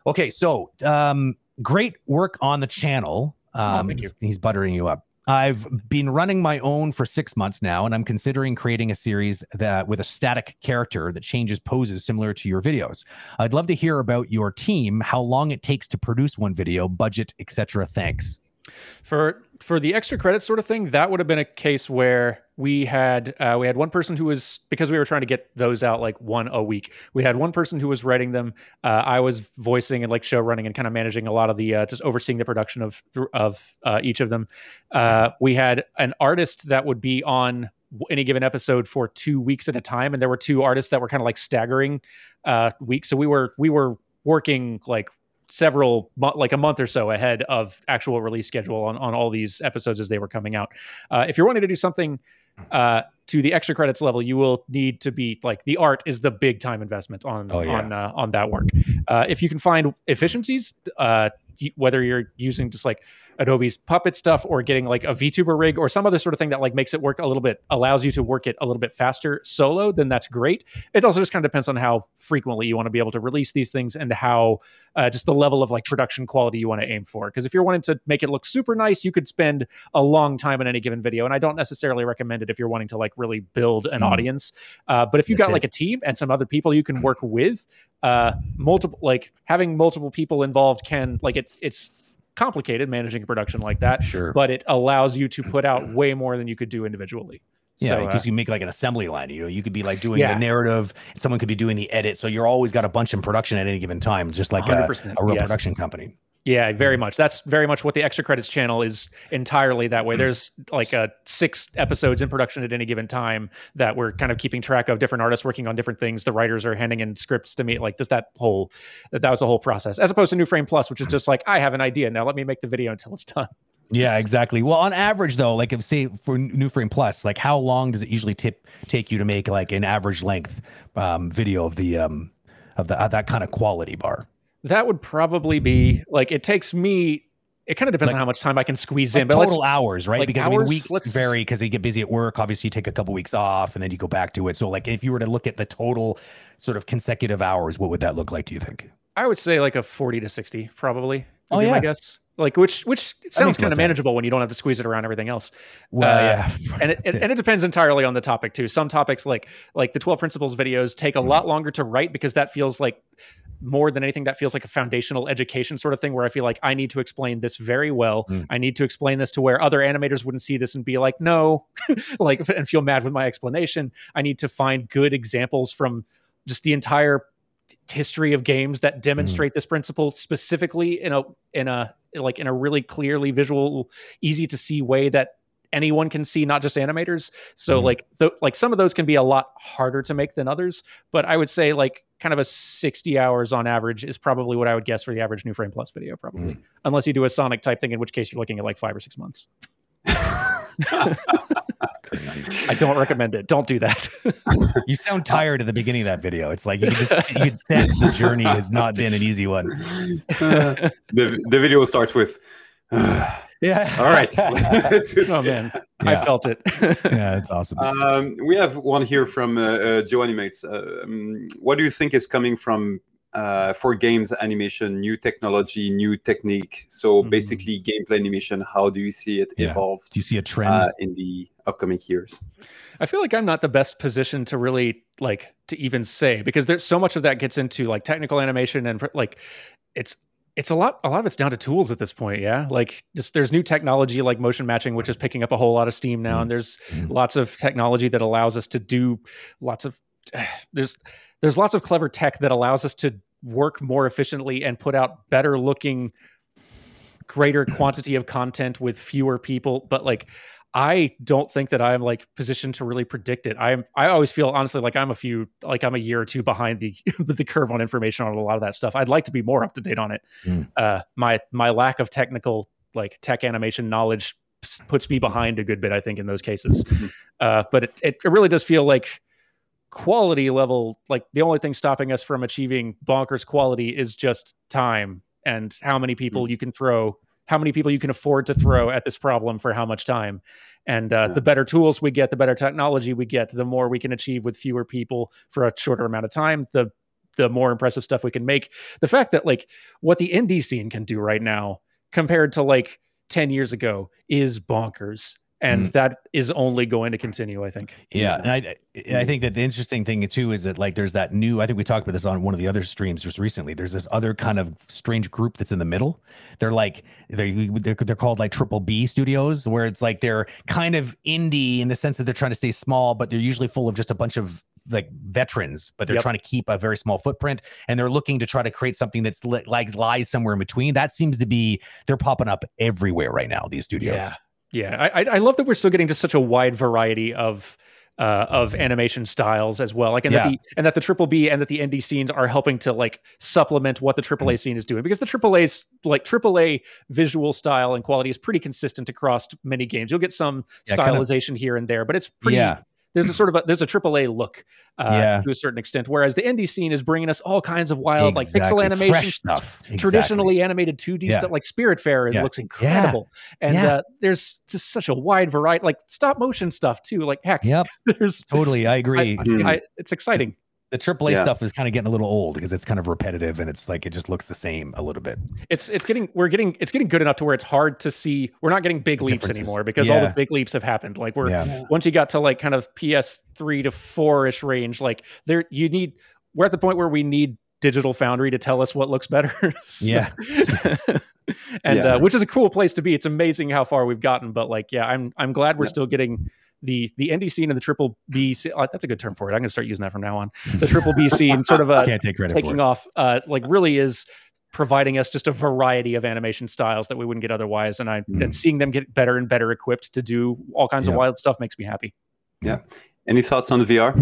Okay, so um, great work on the channel. Um, thank you. he's, he's buttering you up. I've been running my own for six months now, and I'm considering creating a series that with a static character that changes poses similar to your videos. I'd love to hear about your team, how long it takes to produce one video, budget, etc. Thanks. For for the extra credit sort of thing that would have been a case where we had uh, we had one person who was because we were trying to get those out like one a week we had one person who was writing them. Uh, i was voicing and like show running and kind of managing a lot of the uh, just overseeing the production of of uh, each of them. Uh, we had an artist that would be on any given episode for two weeks at a time and there were two artists that were kind of like staggering uh, weeks. So we were we were working like several like a month or so ahead of actual release schedule on, on all these episodes as they were coming out uh, if you're wanting to do something uh, to the extra credits level, you will need to be like the art is the big time investment on Oh, yeah. on uh, on that work. Uh, if you can find efficiencies, uh, whether you're using just like Adobe's Puppet stuff or getting like a VTuber rig or some other sort of thing that like makes it work a little bit, allows you to work it a little bit faster solo, then that's great. It also just kind of depends on how frequently you want to be able to release these things and how uh, just the level of like production quality you want to aim for. Because if you're wanting to make it look super nice, you could spend a long time in any given video, and I don't necessarily recommend it if you're wanting to like really build an Mhm. audience. Uh, but if you've That's got it. like a team and some other people you can work with, uh, multiple like having multiple people involved can like it. It's complicated managing a production like that, Sure. but it allows you to put out way more than you could do individually. Yeah, So, uh, because you make like an assembly line. You know, you could be like doing Yeah. the narrative. Someone could be doing the edit. So you're always got a bunch in production at any given time, just like a, a real yes. production company. Yeah, very much. That's very much what the extra credits channel is entirely that way. There's like uh, six episodes in production at any given time that we're kind of keeping track of different artists working on different things. The writers are handing in scripts to me, like just that whole that, that was the whole process. As opposed to New Frame Plus, which is just like I have an idea now. Let me make the video until it's done. Yeah, exactly. Well, on average, though, like if say for New Frame Plus, like how long does it usually tip take you to make like an average length um, video of the um of the uh, that kind of quality bar? That would probably be like it takes me. It kind of depends Like- on how much time I can squeeze Like in. But total hours, right? like because I mean, weeks let's- vary because you get busy at work. Obviously, you take a couple weeks off and then you go back to it. So, like, if you were to look at the total sort of consecutive hours, what would that look like? Do you think? I would say like a 40 to 60 probably. Oh, yeah. my guess. Like which which sounds kind of sense. manageable when you don't have to squeeze it around everything else. Well, Uh, yeah, And it, That's and, it depends entirely on the topic too. Some topics like like the 12 principles videos take a Mm. lot longer to write because that feels like more than anything that feels like a foundational education sort of thing where I feel like I need to explain this very well. Mm. I need to explain this to where other animators wouldn't see this and be like, "No," like and feel mad with my explanation. I need to find good examples from just the entire history of games that demonstrate this principle specifically in a in a like in a really clearly visual easy to see way that anyone can see not just animators so Mhm. like the, like some of those can be a lot harder to make than others but i would say like kind of a 60 hours on average is probably what i would guess for the average new frame plus video probably unless you do a sonic type thing in which case you're looking at like five or six months i don't recommend it don't do that you sound tired at the beginning of that video. It's like you can just you can sense the journey has not been an easy one. the the video starts with. Yeah. All right. Let's oh man Yeah. i felt it Yeah, it's awesome. Um, we have one here from uh, uh, Joe Animates. Uh, um, what do you think is coming from uh, for games animation, new technology, new technique? So Mhm. basically, gameplay animation. How do you see it Yeah. evolve Do you see a trend? uh, in the upcoming years? I feel like I'm not the best position to really like to even say because there's so much of that gets into like technical animation and like it's it's a lot a lot of it's down to tools at this point yeah? Like just there's new technology like motion matching which is picking up a whole lot of steam now and there's Mhm. lots of technology that allows us to do lots of there's there's lots of clever tech that allows us to work more efficiently and put out better looking greater quantity of content with fewer people but like I don't think that I'm like positioned to really predict it. I'm I always feel honestly like I'm a few like I'm a year or two behind the the curve on information on a lot of that stuff. I'd like to be more up to date on it. Mm. Uh, my my lack of technical like tech animation knowledge puts me behind a good bit. I think in those cases, Mhm. uh, but it, it really does feel like quality level like the only thing stopping us from achieving bonkers quality is just time and how many people you can throw how many people you can afford to throw at this problem for how much time. And uh, Yeah. the better tools we get the better technology we get the more we can achieve with fewer people for a shorter amount of time the the more impressive stuff we can make. The fact that like what the indie scene can do right now compared to like 10 years ago is bonkers and Mm. that is only going to continue i think Yeah, and I I think that the interesting thing too is that like there's that new. I think we talked about this on one of the other streams just recently. There's this other kind of strange group that's in the middle. They're like they they're, they're called like Triple B Studios, where it's like they're kind of indie in the sense that they're trying to stay small, but they're usually full of just a bunch of like veterans, but they're Yep. trying to keep a very small footprint, and they're looking to try to create something that's li- like lies somewhere in between. That seems to be they're popping up everywhere right now. These studios. Yeah, yeah. I, I love that we're still getting just such a wide variety of uh, of animation styles as well. Like, and that the and that the triple B and that the indie scenes are helping to like supplement what the triple Mm-hmm. Scene is doing because the triple A's like triple A visual style and quality is pretty consistent across many games. You'll get some Yeah, kind of- stylization here and there, but it's pretty. Yeah. There's a sort of a there's a AAA look uh, Yeah. to a certain extent. Whereas the indie scene is bringing us all kinds of wild like pixel animation Fresh stuff. Exactly. traditionally animated 2D Yeah. stuff like Spiritfarer it Yeah. looks incredible. And uh, there's just such a wide variety like stop motion stuff too. Like heck, Yep, there's totally. I agree. I- it's, I, it's exciting. The AAA Yeah. stuff is kind of getting a little old because it's kind of repetitive and it's like it just looks the same a little bit. It's it's getting we're getting it's getting good enough to where it's hard to see we're not getting big leaps anymore because all the big leaps have happened. Like we're Yeah. once you got to like kind of PS3 to 4ish range, like there you need we're at the point where we need digital foundry to tell us what looks better. So- Yeah. and Yeah. uh, which is a cool place to be. It's amazing how far we've gotten, but like yeah, I'm I'm glad we're Yeah. still getting the the indie scene and the triple B scene. Oh, that's a good term for it. I'm going to start using that from now on. The triple B scene sort of a Can't take credit taking off uh like really is providing us just a variety of animation styles that we wouldn't get otherwise and i Mm. and seeing them get better and better equipped to do all kinds Yeah. of wild stuff makes me happy Yeah. Any thoughts on VR?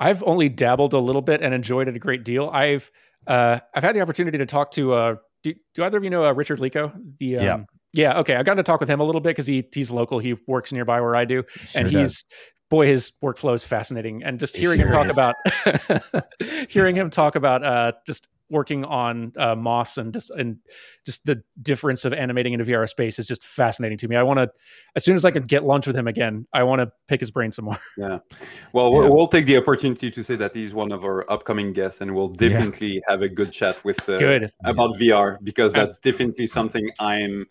i've only dabbled a little bit and enjoyed it a great deal i've uh i've had the opportunity to talk to uh do, do either of you know uh, richard lico the um, Yeah. Yeah okay i got to talk with him a little bit because he he's local he works nearby where i do and he's does. boy his workflow is fascinating and just It hearing him talk is. about hearing him talk about uh just working on uh moss and just and just the difference of animating in a vr space is just fascinating to me i want to as soon as i can get lunch with him again i want to pick his brain some more Well, Yeah. we'll, we'll take the opportunity to say that he's one of our upcoming guests, and we'll definitely have a good chat with uh, good about VR because that's definitely something I'm,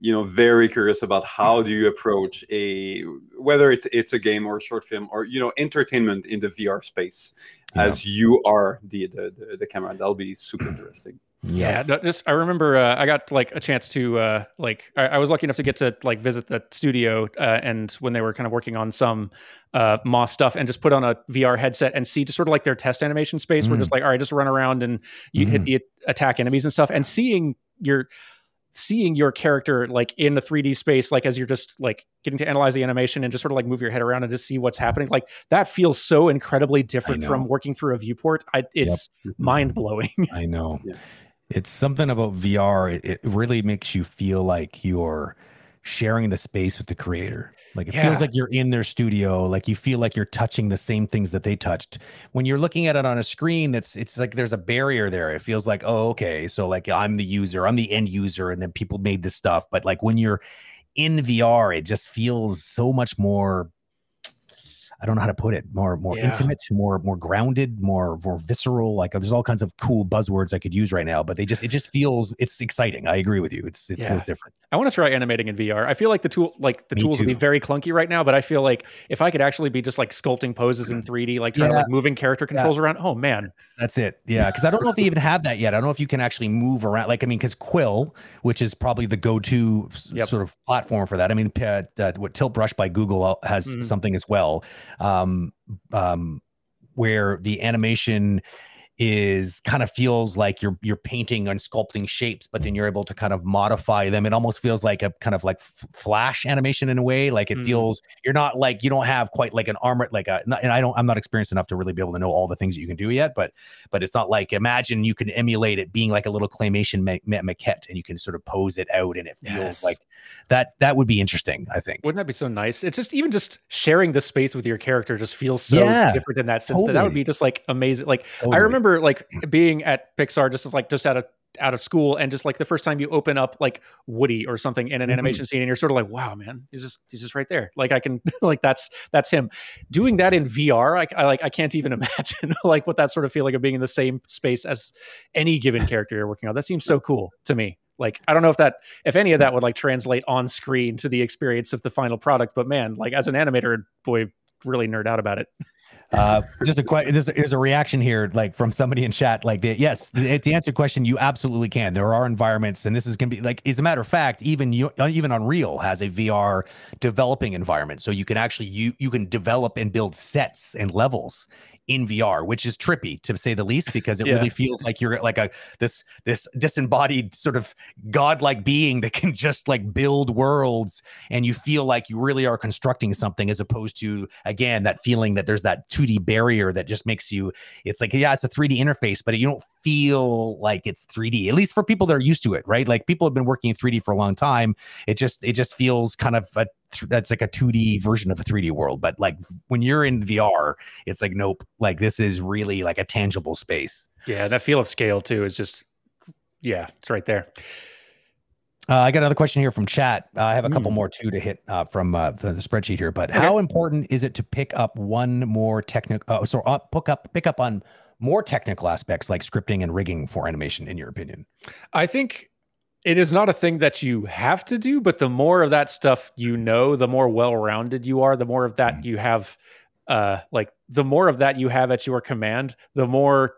you know, very curious about. How do you approach a whether it's it's a game or a short film or you know entertainment in the VR space Yeah. as you are the the, the, the camera? That'll be super interesting. yeah, no, just i remember uh, i got like a chance to uh like I, I was lucky enough to get to like visit the studio uh, and when they were kind of working on some uh moss stuff and just put on a vr headset and see just sort of like their test animation space where Mm. just like all right just run around and you hit Mhm. the attack enemies and stuff and seeing your seeing your character like in the 3D space, like as you're just like getting to analyze the animation and just sort of like move your head around and just see what's happening, like that feels so incredibly different from working through a viewport. I, it's mind blowing. I know. Yeah. It's something about VR. It, it really makes you feel like you're sharing the space with the creator. Like it Yeah. feels like you're in their studio. Like you feel like you're touching the same things that they touched. When you're looking at it on a screen, it's it's like there's a barrier there. It feels like, oh, okay, so like I'm the user, I'm the end user, and then people made this stuff. But like when you're in VR, it just feels so much more. I don't know how to put it. More, more Yeah. intimate, more, more grounded, more, more visceral. Like there's all kinds of cool buzzwords I could use right now, but they just, it just feels, it's exciting. I agree with you. It's, it Yeah. feels different. I want to try animating in VR. I feel like the tool, like the Me tools would be very clunky right now, but I feel like if I could actually be just like sculpting poses in 3D, like trying to like moving character controls around, oh man, That's it. Yeah. Cause I don't know if they even have that yet. I don't know if you can actually move around. Like, I mean, cause Quill, which is probably the go-to Yep. sort of platform for that. I mean, uh, what Tilt Brush by Google uh, has Mhm. something as well. Um, um, where the animation is kind of feels like you're you're painting and sculpting shapes, but then you're able to kind of modify them. It almost feels like a kind of like f- flash animation in a way. Like it Mhm. feels you're not like you don't have quite like an armor like a. not- And I don't I'm not experienced enough to really be able to know all the things that you can do yet, but but it's not like imagine you can emulate it being like a little claymation ma- ma- maquette and you can sort of pose it out and it feels Yes. like that. That would be interesting. I think. wouldn't that be so nice? It's just even just sharing the space with your character just feels so Yeah, different in that sense that that would be just like amazing. Like I Totally. Remember like being at Pixar just as like just out of out of school and just like the first time you open up like Woody or something in an Mhm. animation scene and you're sort of like wow man he's just he's just right there. Like I can like that's that's him. Doing that in VR like I like I can't even imagine like what that sort of feeling of being in the same space as any given character you're working on. That seems so cool to me. Like I don't know if that if any of that would like translate on screen to the experience of the final product but man like as an animator boy really nerd out about it Uh, just a question. There's, there's a reaction here, like from somebody in chat. Like, the, yes, the, to answer question, you absolutely can. There are environments, and this is gonna be like, as a matter of fact, even you, uh, even Unreal has a VR developing environment, so you can actually you you can develop and build sets and levels in VR, which is trippy to say the least, because it Yeah. really feels like you're like a this this disembodied sort of godlike being that can just like build worlds and you feel like you really are constructing something as opposed to again that feeling that there's that 2D barrier that just makes you it's like yeah it's a 3D interface but you don't feel like it's 3D at least for people that are used to it right like people have been working in 3D for a long time it just it just feels kind of a th- that's like a 2D version of a 3D world. But like when you're in VR, it's like nope, like this is really like a tangible space. Yeah, that feel of scale too is just yeah, it's right there. Uh, I got another question here from chat. Uh, I have a couple Mm. more too to hit uh, from uh, the, the spreadsheet here. But how important is it to pick up one more technical? Uh, so uh, pick up pick up on more technical aspects like scripting and rigging for animation, in your opinion? I think it is not a thing that you have to do, but the more of that stuff you know, the more well-rounded you are, the more of that Mm. you have uh like the more of that you have at your command, the more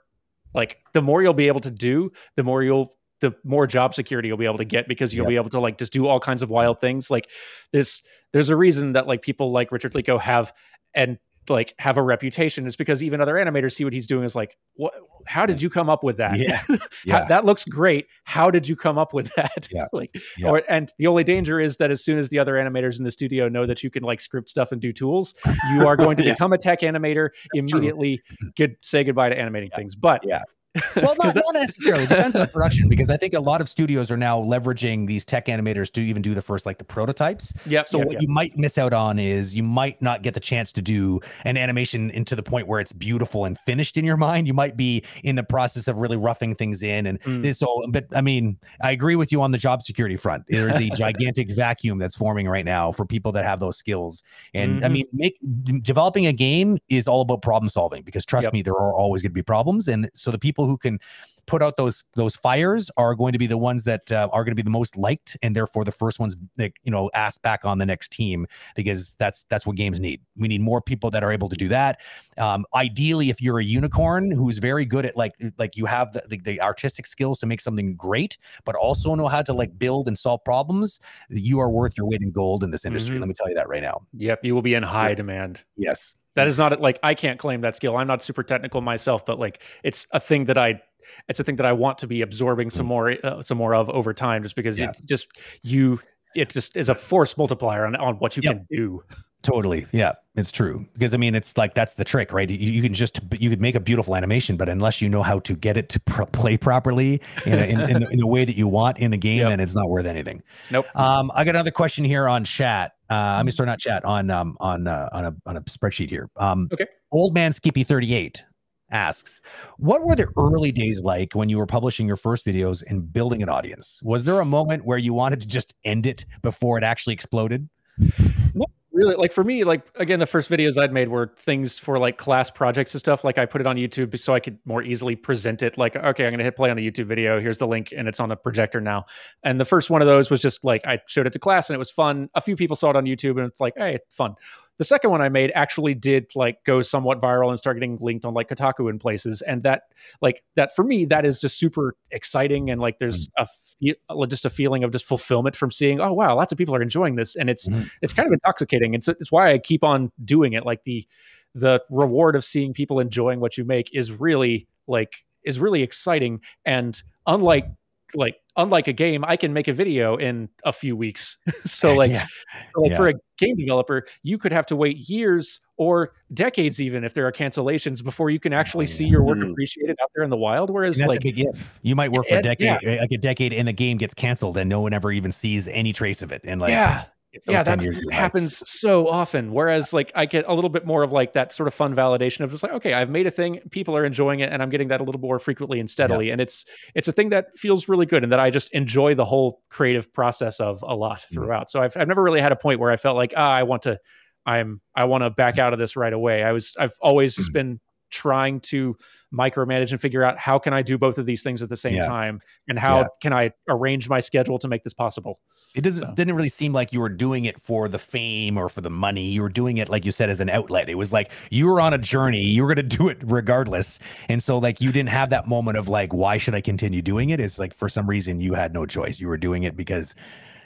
like the more you'll be able to do, the more you'll the more job security you'll be able to get because you'll Yep. be able to like just do all kinds of wild things. Like there's there's a reason that like people like Richard Lico have and like have a reputation. It's because even other animators see what he's doing is like, what how did you come up with that? Yeah. Yeah. that looks great. How did you come up with that? Yeah. like, Yeah. or and the only danger is that as soon as the other animators in the studio know that you can like script stuff and do tools, you are going to Yeah. become a tech animator immediately. Good, say goodbye to animating things. But Yeah. well, not, not necessarily. It depends on the production because I think a lot of studios are now leveraging these tech animators to even do the first like the prototypes. Yeah. So yep, what yep. you might miss out on is you might not get the chance to do an animation into the point where it's beautiful and finished in your mind. You might be in the process of really roughing things in, and Mm. so. But I mean, I agree with you on the job security front. There's a gigantic vacuum that's forming right now for people that have those skills. And I Mhm. mean, make developing a game is all about problem solving because trust Yep. me, there are always going to be problems. And so the people who can put out those those fires are going to be the ones that uh, are going to be the most liked and therefore the first ones that you know asked back on the next team because that's that's what games need we need more people that are able to do that um, ideally if you're a unicorn who's very good at like like you have the, the, the artistic skills to make something great but also know how to like build and solve problems you are worth your weight in gold in this industry Mhm. let me tell you that right now Yep. You will be in high demand. yes That is not like I can't claim that skill. I'm not super technical myself, but like it's a thing that I it's a thing that I want to be absorbing some more uh, some more of over time just because Mm. Yeah. it just you it just is a force multiplier on, on what you Yep. can do. Totally. Yeah, it's true. Because I mean, it's like that's the trick, right? You, you can just you could make a beautiful animation, but unless you know how to get it to pro- play properly in, a, in, in, the, in the way that you want in the game, Yep. then it's not worth anything. Nope. Um, I got another question here on chat. Uh, I mean, sorry, not chat on um on uh, on a on a spreadsheet here. Um, Okay. Old man Skippy thirty eight asks, what were the early days like when you were publishing your first videos and building an audience? Was there a moment where you wanted to just end it before it actually exploded? really like for me like again the first videos i'd made were things for like class projects and stuff like i put it on youtube so i could more easily present it like okay i'm gonna hit play on the youtube video here's the link and it's on the projector now. And the first one of those was just like i showed it to class and it was fun. A few people saw it on youtube and it's like hey it's fun the second one i made actually did like go somewhat viral and start getting linked on like kotaku and places and that like that for me that is just super exciting and like there's a fe- just a feeling of just fulfillment from seeing oh wow lots of people are enjoying this and it's Mhm. it's kind of intoxicating it's it's why i keep on doing it like the the reward of seeing people enjoying what you make is really like is really exciting and unlike like unlike a game i can make a video in a few weeks so like Yeah. so, like Yeah. for a game developer you could have to wait years or decades even if there are cancellations before you can actually see your work Mhm. appreciated out there in the wild whereas that's like a big if. You might work for a decade, eh, like a decade, and the game gets canceled, and no one ever even sees any trace of it. And like, yeah it's those yeah that happens so often whereas like i get a little bit more of like that sort of fun validation of just like okay i've made a thing people are enjoying it and i'm getting that a little more frequently and steadily and it's it's a thing that feels really good and that i just enjoy the whole creative process of a lot Mm-hmm. throughout so i've, I've never really had a point where i felt like ah, i want to i'm i want to back out of this right away i was i've always Mm-hmm. just been trying to micromanage and figure out how can i do both of these things at the same Yeah. time and how Yeah. can i arrange my schedule to make this possible It doesn't So. didn't really seem like you were doing it for the fame or for the money. You were doing it like you said as an outlet. It was like you were on a journey. You were going to do it regardless. And so like you didn't have that moment of like why should I continue doing it? It's like for some reason you had no choice. You were doing it because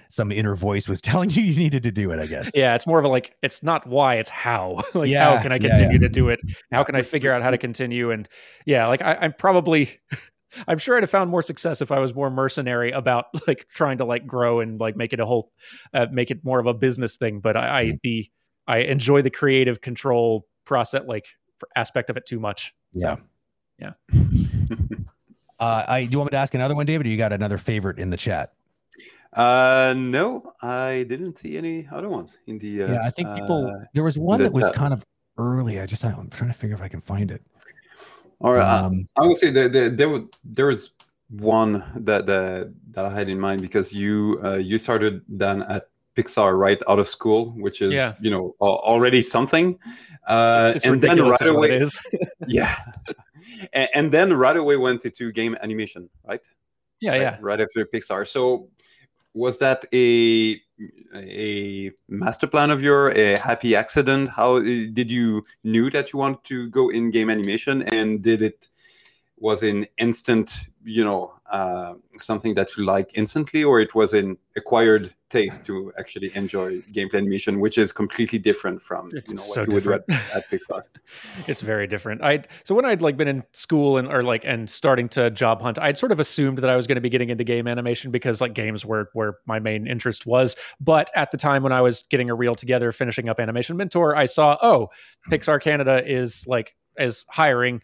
some inner voice was telling you you needed to do it, I guess. yeah it's more of a like it's not why it's how like Yeah, how can i yeah, continue to do it how can i figure out how to continue and yeah like I, i'm probably i'm sure i'd have found more success if i was more mercenary about like trying to like grow and like make it a whole uh, make it more of a business thing but i, I the i enjoy the creative control process like aspect of it too much Yeah. yeah. Uh, I do you want me to ask another one, David? Or you got another favorite in the chat? Uh, no, I didn't see any other ones in the. Uh, yeah, I think people. uh, there was one that was chat. kind of early. I just I'm trying to figure if I can find it. or uh, Um, I would say there there there, was, there was one that that that I had in mind because you uh, you started then at Pixar right out of school, which is Yeah. you know already something. Uh, It's and then ridiculous right what away, it is. yeah, and, and then right away went into game animation, right? yeah, right, yeah. right after Pixar. So was that a a master plan of your a happy accident? How uh, did you knew that you want to go in game animation, and did it was an instant, you know, uh, something that you like instantly, or it was an acquired taste to actually enjoy gameplay animation, which is completely different from you It's know what so you would do at, different. at Pixar. it's very different. I so when I'd like been in school and or like and starting to job hunt, I'd sort of assumed that I was going to be getting into game animation because like games were where my main interest was. But at the time when I was getting a reel together, finishing up Animation Mentor, I saw oh, Pixar Canada is like is hiring.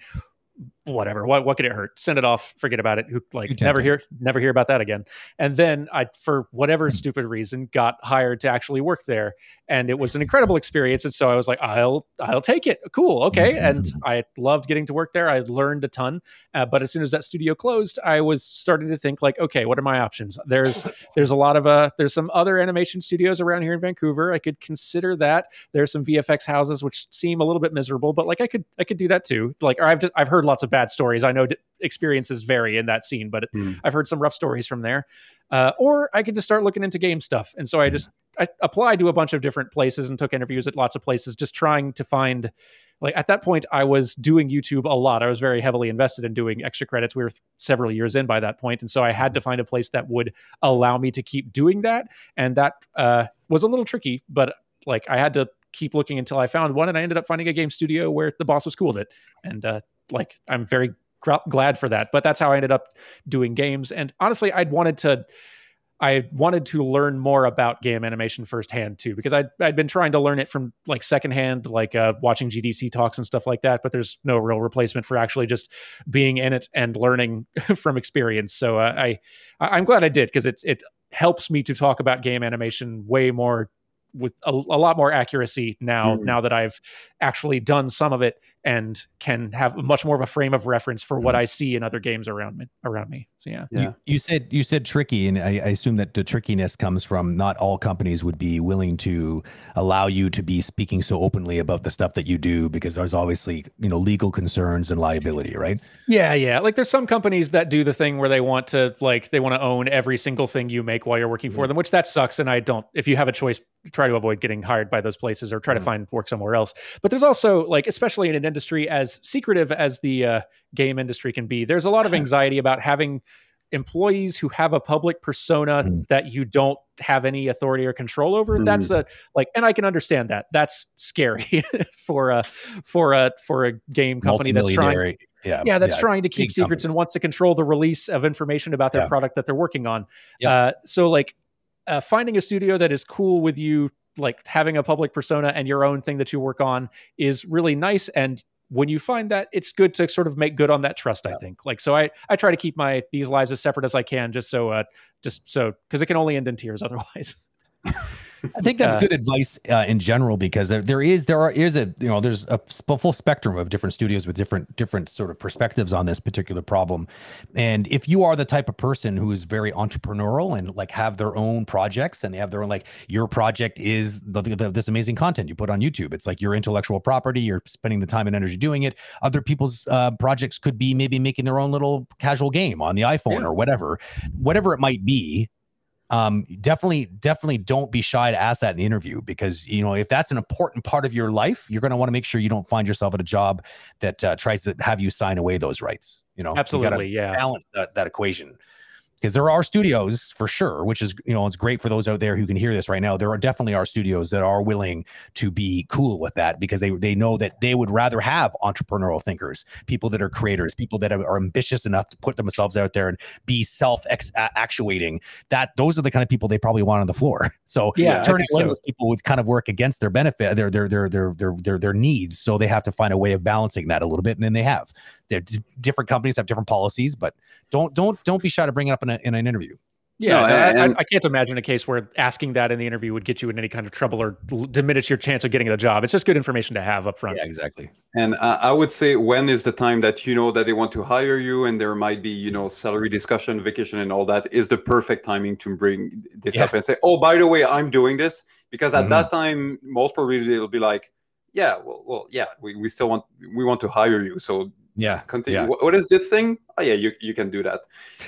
Whatever. What what could it hurt? Send it off. Forget about it. Who like never hear never hear about that again. And then I, for whatever stupid reason, got hired to actually work there, and it was an incredible experience. And so I was like, I'll I'll take it. Cool, okay. And I loved getting to work there. I learned a ton. Uh, but as soon as that studio closed, I was starting to think like, okay, what are my options? There's there's a lot of uh there's some other animation studios around here in Vancouver. I could consider that. There's some VFX houses which seem a little bit miserable, but like I could I could do that too. Like or I've just I've heard lots of bad stories. I know d- experiences vary in that scene, but Hmm. I've heard some rough stories from there. Uh, or I could just start looking into game stuff. And so I just I applied to a bunch of different places and took interviews at lots of places, just trying to find. Like at that point, I was doing YouTube a lot. I was very heavily invested in doing extra credits. We were th- several years in by that point, and so I had to find a place that would allow me to keep doing that. And that uh, was a little tricky, but like I had to keep looking until I found one, and I ended up finding a game studio where the boss was cool with it. And uh, like I'm very gr- glad for that. But that's how I ended up doing games. And honestly, I'd wanted to. I wanted to learn more about game animation firsthand too, because I'd, I'd been trying to learn it from like secondhand, like uh, watching GDC talks and stuff like that. But there's no real replacement for actually just being in it and learning from experience. So uh, I, I'm glad I did because it's it helps me to talk about game animation way more with a, a lot more accuracy now. Mhm. Now that I've actually done some of it and can have much more of a frame of reference for what I see in other games around me. Around me. So yeah. Yeah. You, you said you said tricky, and I, I assume that the trickiness comes from not all companies would be willing to allow you to be speaking so openly about the stuff that you do because there's obviously you know legal concerns and liability, right? Yeah, yeah. Like there's some companies that do the thing where they want to like they want to own every single thing you make while you're working for them, which that sucks. And I don't. If you have a choice, try to avoid getting hired by those places or try to Mhm. find work somewhere else. But there's also like, especially in an industry as secretive as the uh, game industry can be, there's a lot of anxiety about having employees who have a public persona Mhm. that you don't have any authority or control over Mhm. that's a like and i can understand that that's scary for a for a for a game company that's trying yeah, yeah, that's trying to keep secrets and wants to control the release of information about their Yeah. product that they're working on. Yeah. Uh, so, like, uh, finding a studio that is cool with you, like having a public persona and your own thing that you work on, is really nice. And when you find that, it's good to sort of make good on that trust. I think. Like, so I I try to keep my these lives as separate as I can, just so uh, just so because it can only end in tears otherwise. I think that's Uh, good advice uh, in general because there, there is there are is a you know there's a full spectrum of different studios with different different sort of perspectives on this particular problem, and if you are the type of person who is very entrepreneurial and like have their own projects and they have their own like your project is the, the, this amazing content you put on YouTube, it's like your intellectual property, you're spending the time and energy doing it. Other people's uh, projects could be maybe making their own little casual game on the iPhone Yeah. or whatever, whatever it might be um definitely definitely don't be shy to ask that in the interview because you know if that's an important part of your life you're going to want to make sure you don't find yourself at a job that uh, tries to have you sign away those rights you know You Absolutely, yeah. balance that, that equation because there are studios for sure which is you know it's great for those out there who can hear this right now. There are definitely are studios that are willing to be cool with that because they they know that they would rather have entrepreneurial thinkers people that are creators people that are, are ambitious enough to put themselves out there and be self actuating. That those are the kind of people they probably want on the floor. So Yeah, turning so. those people would kind of work against their benefit their their their their their their, their needs. So they have to find a way of balancing that a little bit and then they have they're d- different companies have different policies but don't don't don't be shy to bring it up in, a, in an interview Yeah, No, no, I- and- I, I can't imagine a case where asking that in the interview would get you in any kind of trouble or l- diminish your chance of getting the job. It's just good information to have up front. Yeah, exactly. And uh, I would say when is the time that you know that they want to hire you and there might be, you know, salary discussion, vacation, and all that is the perfect timing to bring this Yeah. up and say, oh, by the way, I'm doing this. Because at Mhm. that time, most probably it'll be like, yeah, well, well yeah, we, we still want we want to hire you. So Yeah, continue. Yeah. What- what is this thing? Oh, yeah, you, you can do that.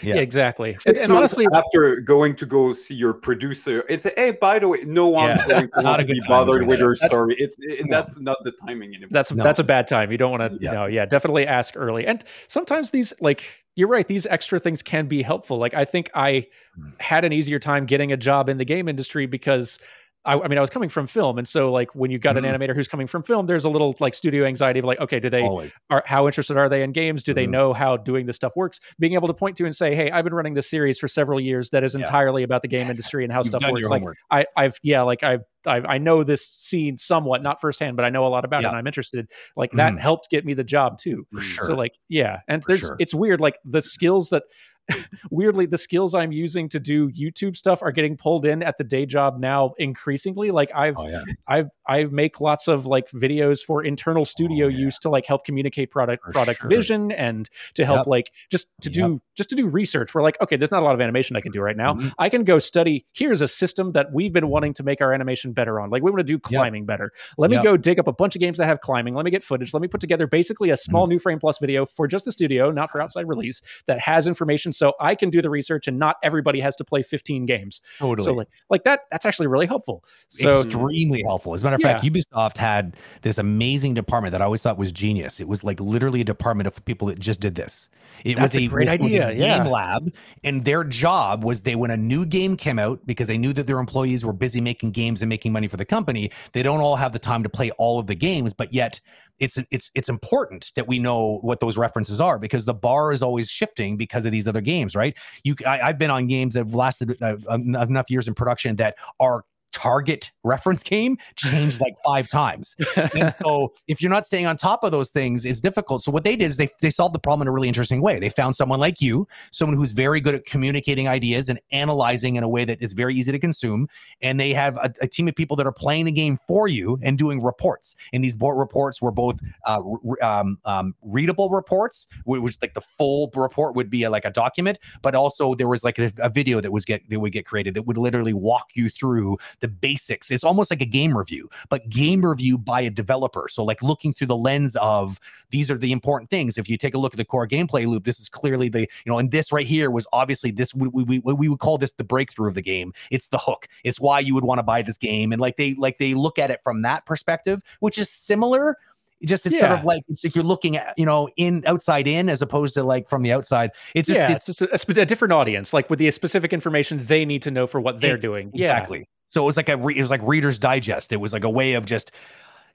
yeah. Yeah, exactly. And, Six and months honestly, after going to go see your producer, it's a, hey, by the way, no one's Yeah. going to Not want be bothered with that. your That's- story. It's it, No. that's not the timing anymore. that's No. that's a bad time. You don't want to, Yeah. no, yeah, definitely ask early. And sometimes these, like, you're right, these extra things can be helpful. Like, I think I Mm. had an easier time getting a job in the game industry because. I, I mean, I was coming from film, and so like when you got Mhm. an animator who's coming from film, there's a little like studio anxiety of like, okay, do they Always. are how interested are they in games? Do they Mhm. know how doing this stuff works? Being able to point to and say, "Hey, I've been running this series for several years that is Yeah. entirely about the game industry and how You've stuff works." Like. I, I've yeah, like I've, I've I know this scene somewhat, not firsthand, but I know a lot about it and I'm interested. Like that Mhm. helped get me the job too. For sure. So like yeah, and For there's sure. it's weird. Like the skills that weirdly the skills I'm using to do YouTube stuff are getting pulled in at the day job now increasingly. Like I've oh yeah, I've I make lots of like videos for internal studio Oh, yeah. use to like help communicate product For product sure. vision and to help Yep. like just to Yep. do just to do research. We're like, okay, there's not a lot of animation I can do right now. Mhm. I can go study. Here's a system that we've been wanting to make our animation better on. Like we want to do climbing better. Let me go dig up a bunch of games that have climbing. Let me get footage. Let me put together basically a Mm-hmm. small new frame plus video for just the studio, not for outside release, that has information so I can do the research and not everybody has to play 15 games. totally. So like like that that's actually really helpful. So extremely helpful. As a matter of fact, Ubisoft had this amazing department that I always thought was genius. It was like literally a department of people that just did this. It That's was a great it was idea, game yeah. lab, and their job was they when a new game came out because they knew that their employees were busy making games and making money for the company. They don't all have the time to play all of the games, but yet it's it's it's important that we know what those references are because the bar is always shifting because of these other games, right? You, I, I've been on games that have lasted uh, enough years in production that are target reference game changed like five times. And so if you're not staying on top of those things, it's difficult. So what they did is they, they solved the problem in a really interesting way. They found someone like you, someone who's very good at communicating ideas and analyzing in a way that is very easy to consume. And they have a, a team of people that are playing the game for you and doing reports. And these board reports were both uh, re- um, um, readable reports, wh- which like the full report would be a, like a document, but also there was like a, a video that was get that would get created that would literally walk you through the basics. It's almost like a game review, but game review by a developer. So like looking through the lens of these are the important things. If you take a look at the core gameplay loop, this is clearly the you know, and this right here was obviously this we we, we, would call this the breakthrough of the game. It's the hook. It's why you would want to buy this game, and like they like they look at it from that perspective, which is similar. Just it's sort of like it's like you're looking at you know in outside in as opposed to like from the outside. It's just yeah, it's it's just a, a different audience, like with the specific information they need to know for what they're E- doing. Exactly. So it was like a re- it was like Reader's Digest. It was like a way of just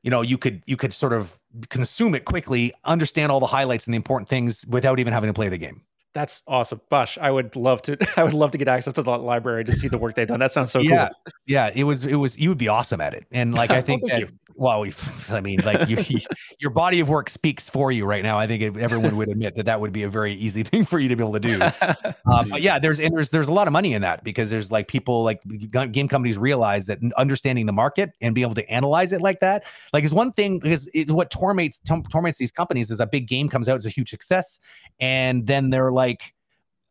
you know you could you could sort of consume it quickly, understand all the highlights and the important things without even having to play the game. That's awesome. Bosh, I would love to. I would love to get access to that library to see the work they've done. That sounds so yeah, cool. yeah. It was it was you would be awesome at it, and like I think that well, we, I mean, like you, your body of work speaks for you right now. I think everyone would admit that that would be a very easy thing for you to be able to do. Uh, but yeah, there's and there's there's a lot of money in that because there's like people like game companies realize that understanding the market and being able to analyze it like that, like is one thing because it's what torments torments these companies is a big game comes out it's a huge success, and then they're like,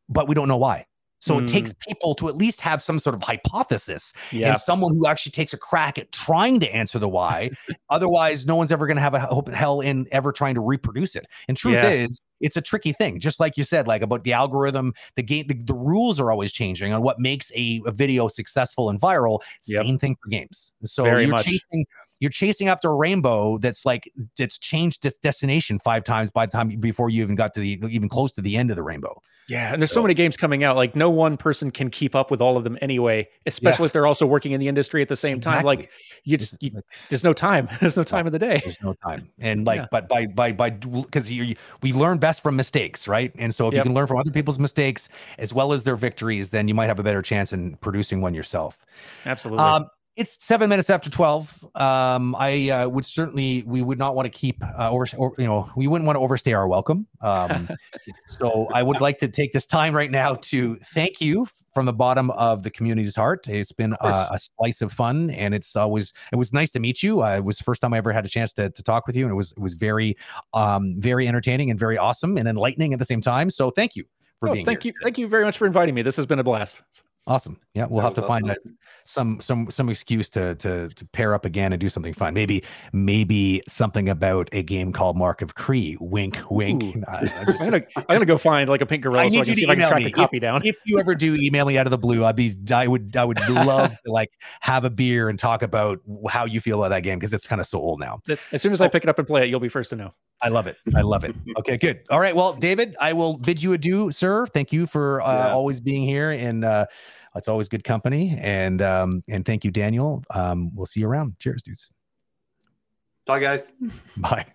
but we don't know why. So it takes mm. people to at least have some sort of hypothesis yeah, and someone who actually takes a crack at trying to answer the why. Otherwise, no one's ever going to have a hope in hell in ever trying to reproduce it. And truth Yeah. is, it's a tricky thing. Just like you said, like about the algorithm, the game, the, the rules are always changing on what makes a, a video successful and viral. Yep. Same thing for games. So Very you're much. chasing. You're chasing after a rainbow that's like that's changed its destination five times by the time before you even got to the even close to the end of the rainbow. yeah. And there's so So- many games coming out. Like no one person can keep up with all of them anyway. Especially if they're also working in the industry at the same time. Like you just, you, there's no time. There's no time in the day. there's no time and like Yeah. but by by by because we learn best from mistakes right and so if you can learn from other people's mistakes as well as their victories then you might have a better chance in producing one yourself Absolutely. um It's seven minutes after twelve. Um, I uh, would certainly we would not want to keep uh, over, or you know we wouldn't want to overstay our welcome. Um, so I would like to take this time right now to thank you from the bottom of the community's heart. It's been uh, a slice of fun, and it's always it was nice to meet you. Uh, it was the first time I ever had a chance to, to talk with you, and it was it was very um, very entertaining and very awesome and enlightening at the same time. So thank you for Oh, being thank here. you, thank you very much for inviting me. This has been a blast. Awesome. Yeah, we'll have to find that some some some excuse to to to pair up again and do something fun. Maybe maybe something about a game called Mark of Kri. Wink, wink. Ooh. I- I just- I'm gonna I'm gonna go find like a pink gorilla I so need I can you see to if I can email track me. copy down. if you ever do email me out of the blue, I'd be I would I would love to like have a beer and talk about how you feel about that game because it's kind of so old now. That's- as soon as I pick it up and play it, you'll be first to know. I love it. I love it. Okay, good. All right. Well, David, I will bid you adieu, sir. Thank you for uh, Yeah. always being here, and uh, it's always good company. And um, and thank you, Daniel. Um, we'll see you around. Cheers, dudes. Bye, guys. Bye.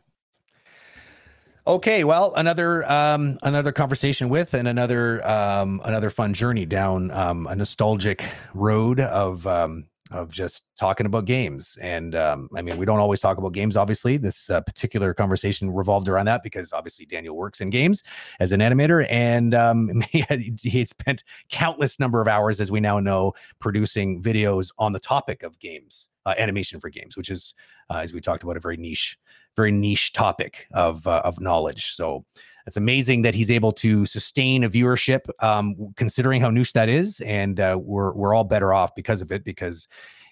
Okay, well, another um, another conversation with and another um, another fun journey down um, a nostalgic road of um, of just talking about games. And um, I mean, we don't always talk about games. Obviously, this uh, particular conversation revolved around that because obviously Daniel works in games as an animator, and um, he, had, spent countless number of hours, as we now know, producing videos on the topic of games, uh, animation for games, which is, uh, as we talked about, a very niche very niche topic of uh, of knowledge. So it's amazing that he's able to sustain a viewership, um, considering how niche that is, and uh, we're we're all better off because of it. Because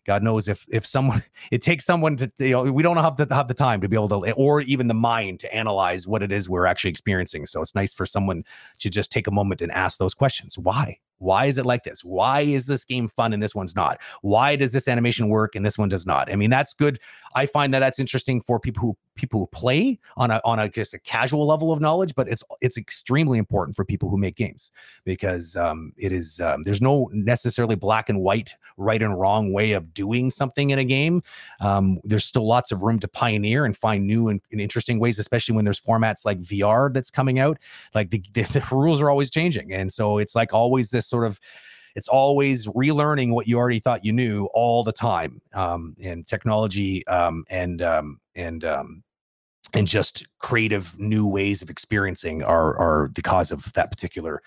God knows if if someone it takes someone to you know we don't have the have the time to be able to or even the mind to analyze what it is we're actually experiencing. So it's nice for someone to just take a moment and ask those questions. Why? Why is it like this? Why is this game fun and this one's not? Why does this animation work and this one does not? I mean, that's good I find that that's interesting for people who people who play on a on a just a casual level of knowledge, but it's it's extremely important for people who make games because um, it is um, there's no necessarily black and white, right and wrong way of doing something in a game. Um, there's still lots of room to pioneer and find new and, and interesting ways, especially when there's formats like VR that's coming out. Like the, the, the rules are always changing, and so it's like always this sort of it's always relearning what you already thought you knew all the time um, and technology um, and um, and um, and just creative new ways of experiencing are are the cause of that particular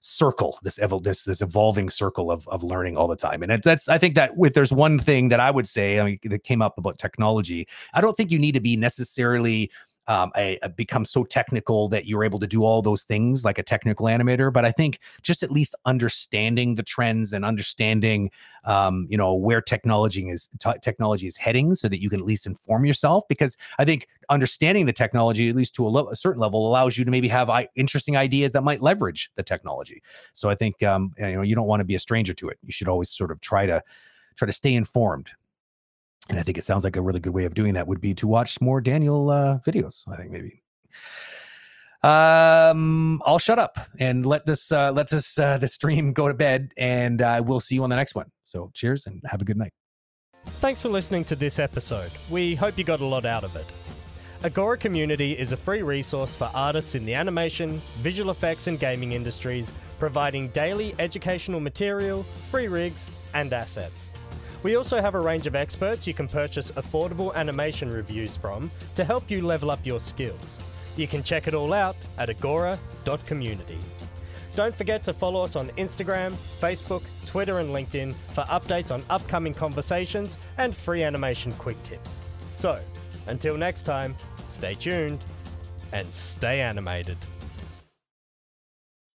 circle this evol- this this evolving circle of of learning all the time. And that's i think that with there's one thing that i would say i mean that came up about technology. I don't think you need to be necessarily um, become so technical that you're able to do all those things like a technical animator. But I think just at least understanding the trends and understanding, um, you know, where technology is t- technology is heading, so that you can at least inform yourself. Because I think understanding the technology, at least to a, le- a certain level, allows you to maybe have I- interesting ideas that might leverage the technology. So I think um, you know you don't want to be a stranger to it. You should always sort of try to try to stay informed and I think it sounds like a really good way of doing that would be to watch more Daniel uh, videos. I think maybe. Um, I'll shut up and let this uh, let this uh, the stream go to bed, and uh, we'll see you on the next one. So, cheers and have a good night. Thanks for listening to this episode. We hope you got a lot out of it. Agora Community is a free resource for artists in the animation, visual effects, and gaming industries, providing daily educational material, free rigs, and assets. We also have a range of experts you can purchase affordable animation reviews from to help you level up your skills. You can check it all out at agora.community. Don't forget to follow us on Instagram, Facebook, Twitter, and LinkedIn for updates on upcoming conversations and free animation quick tips. So, until next time, stay tuned and stay animated.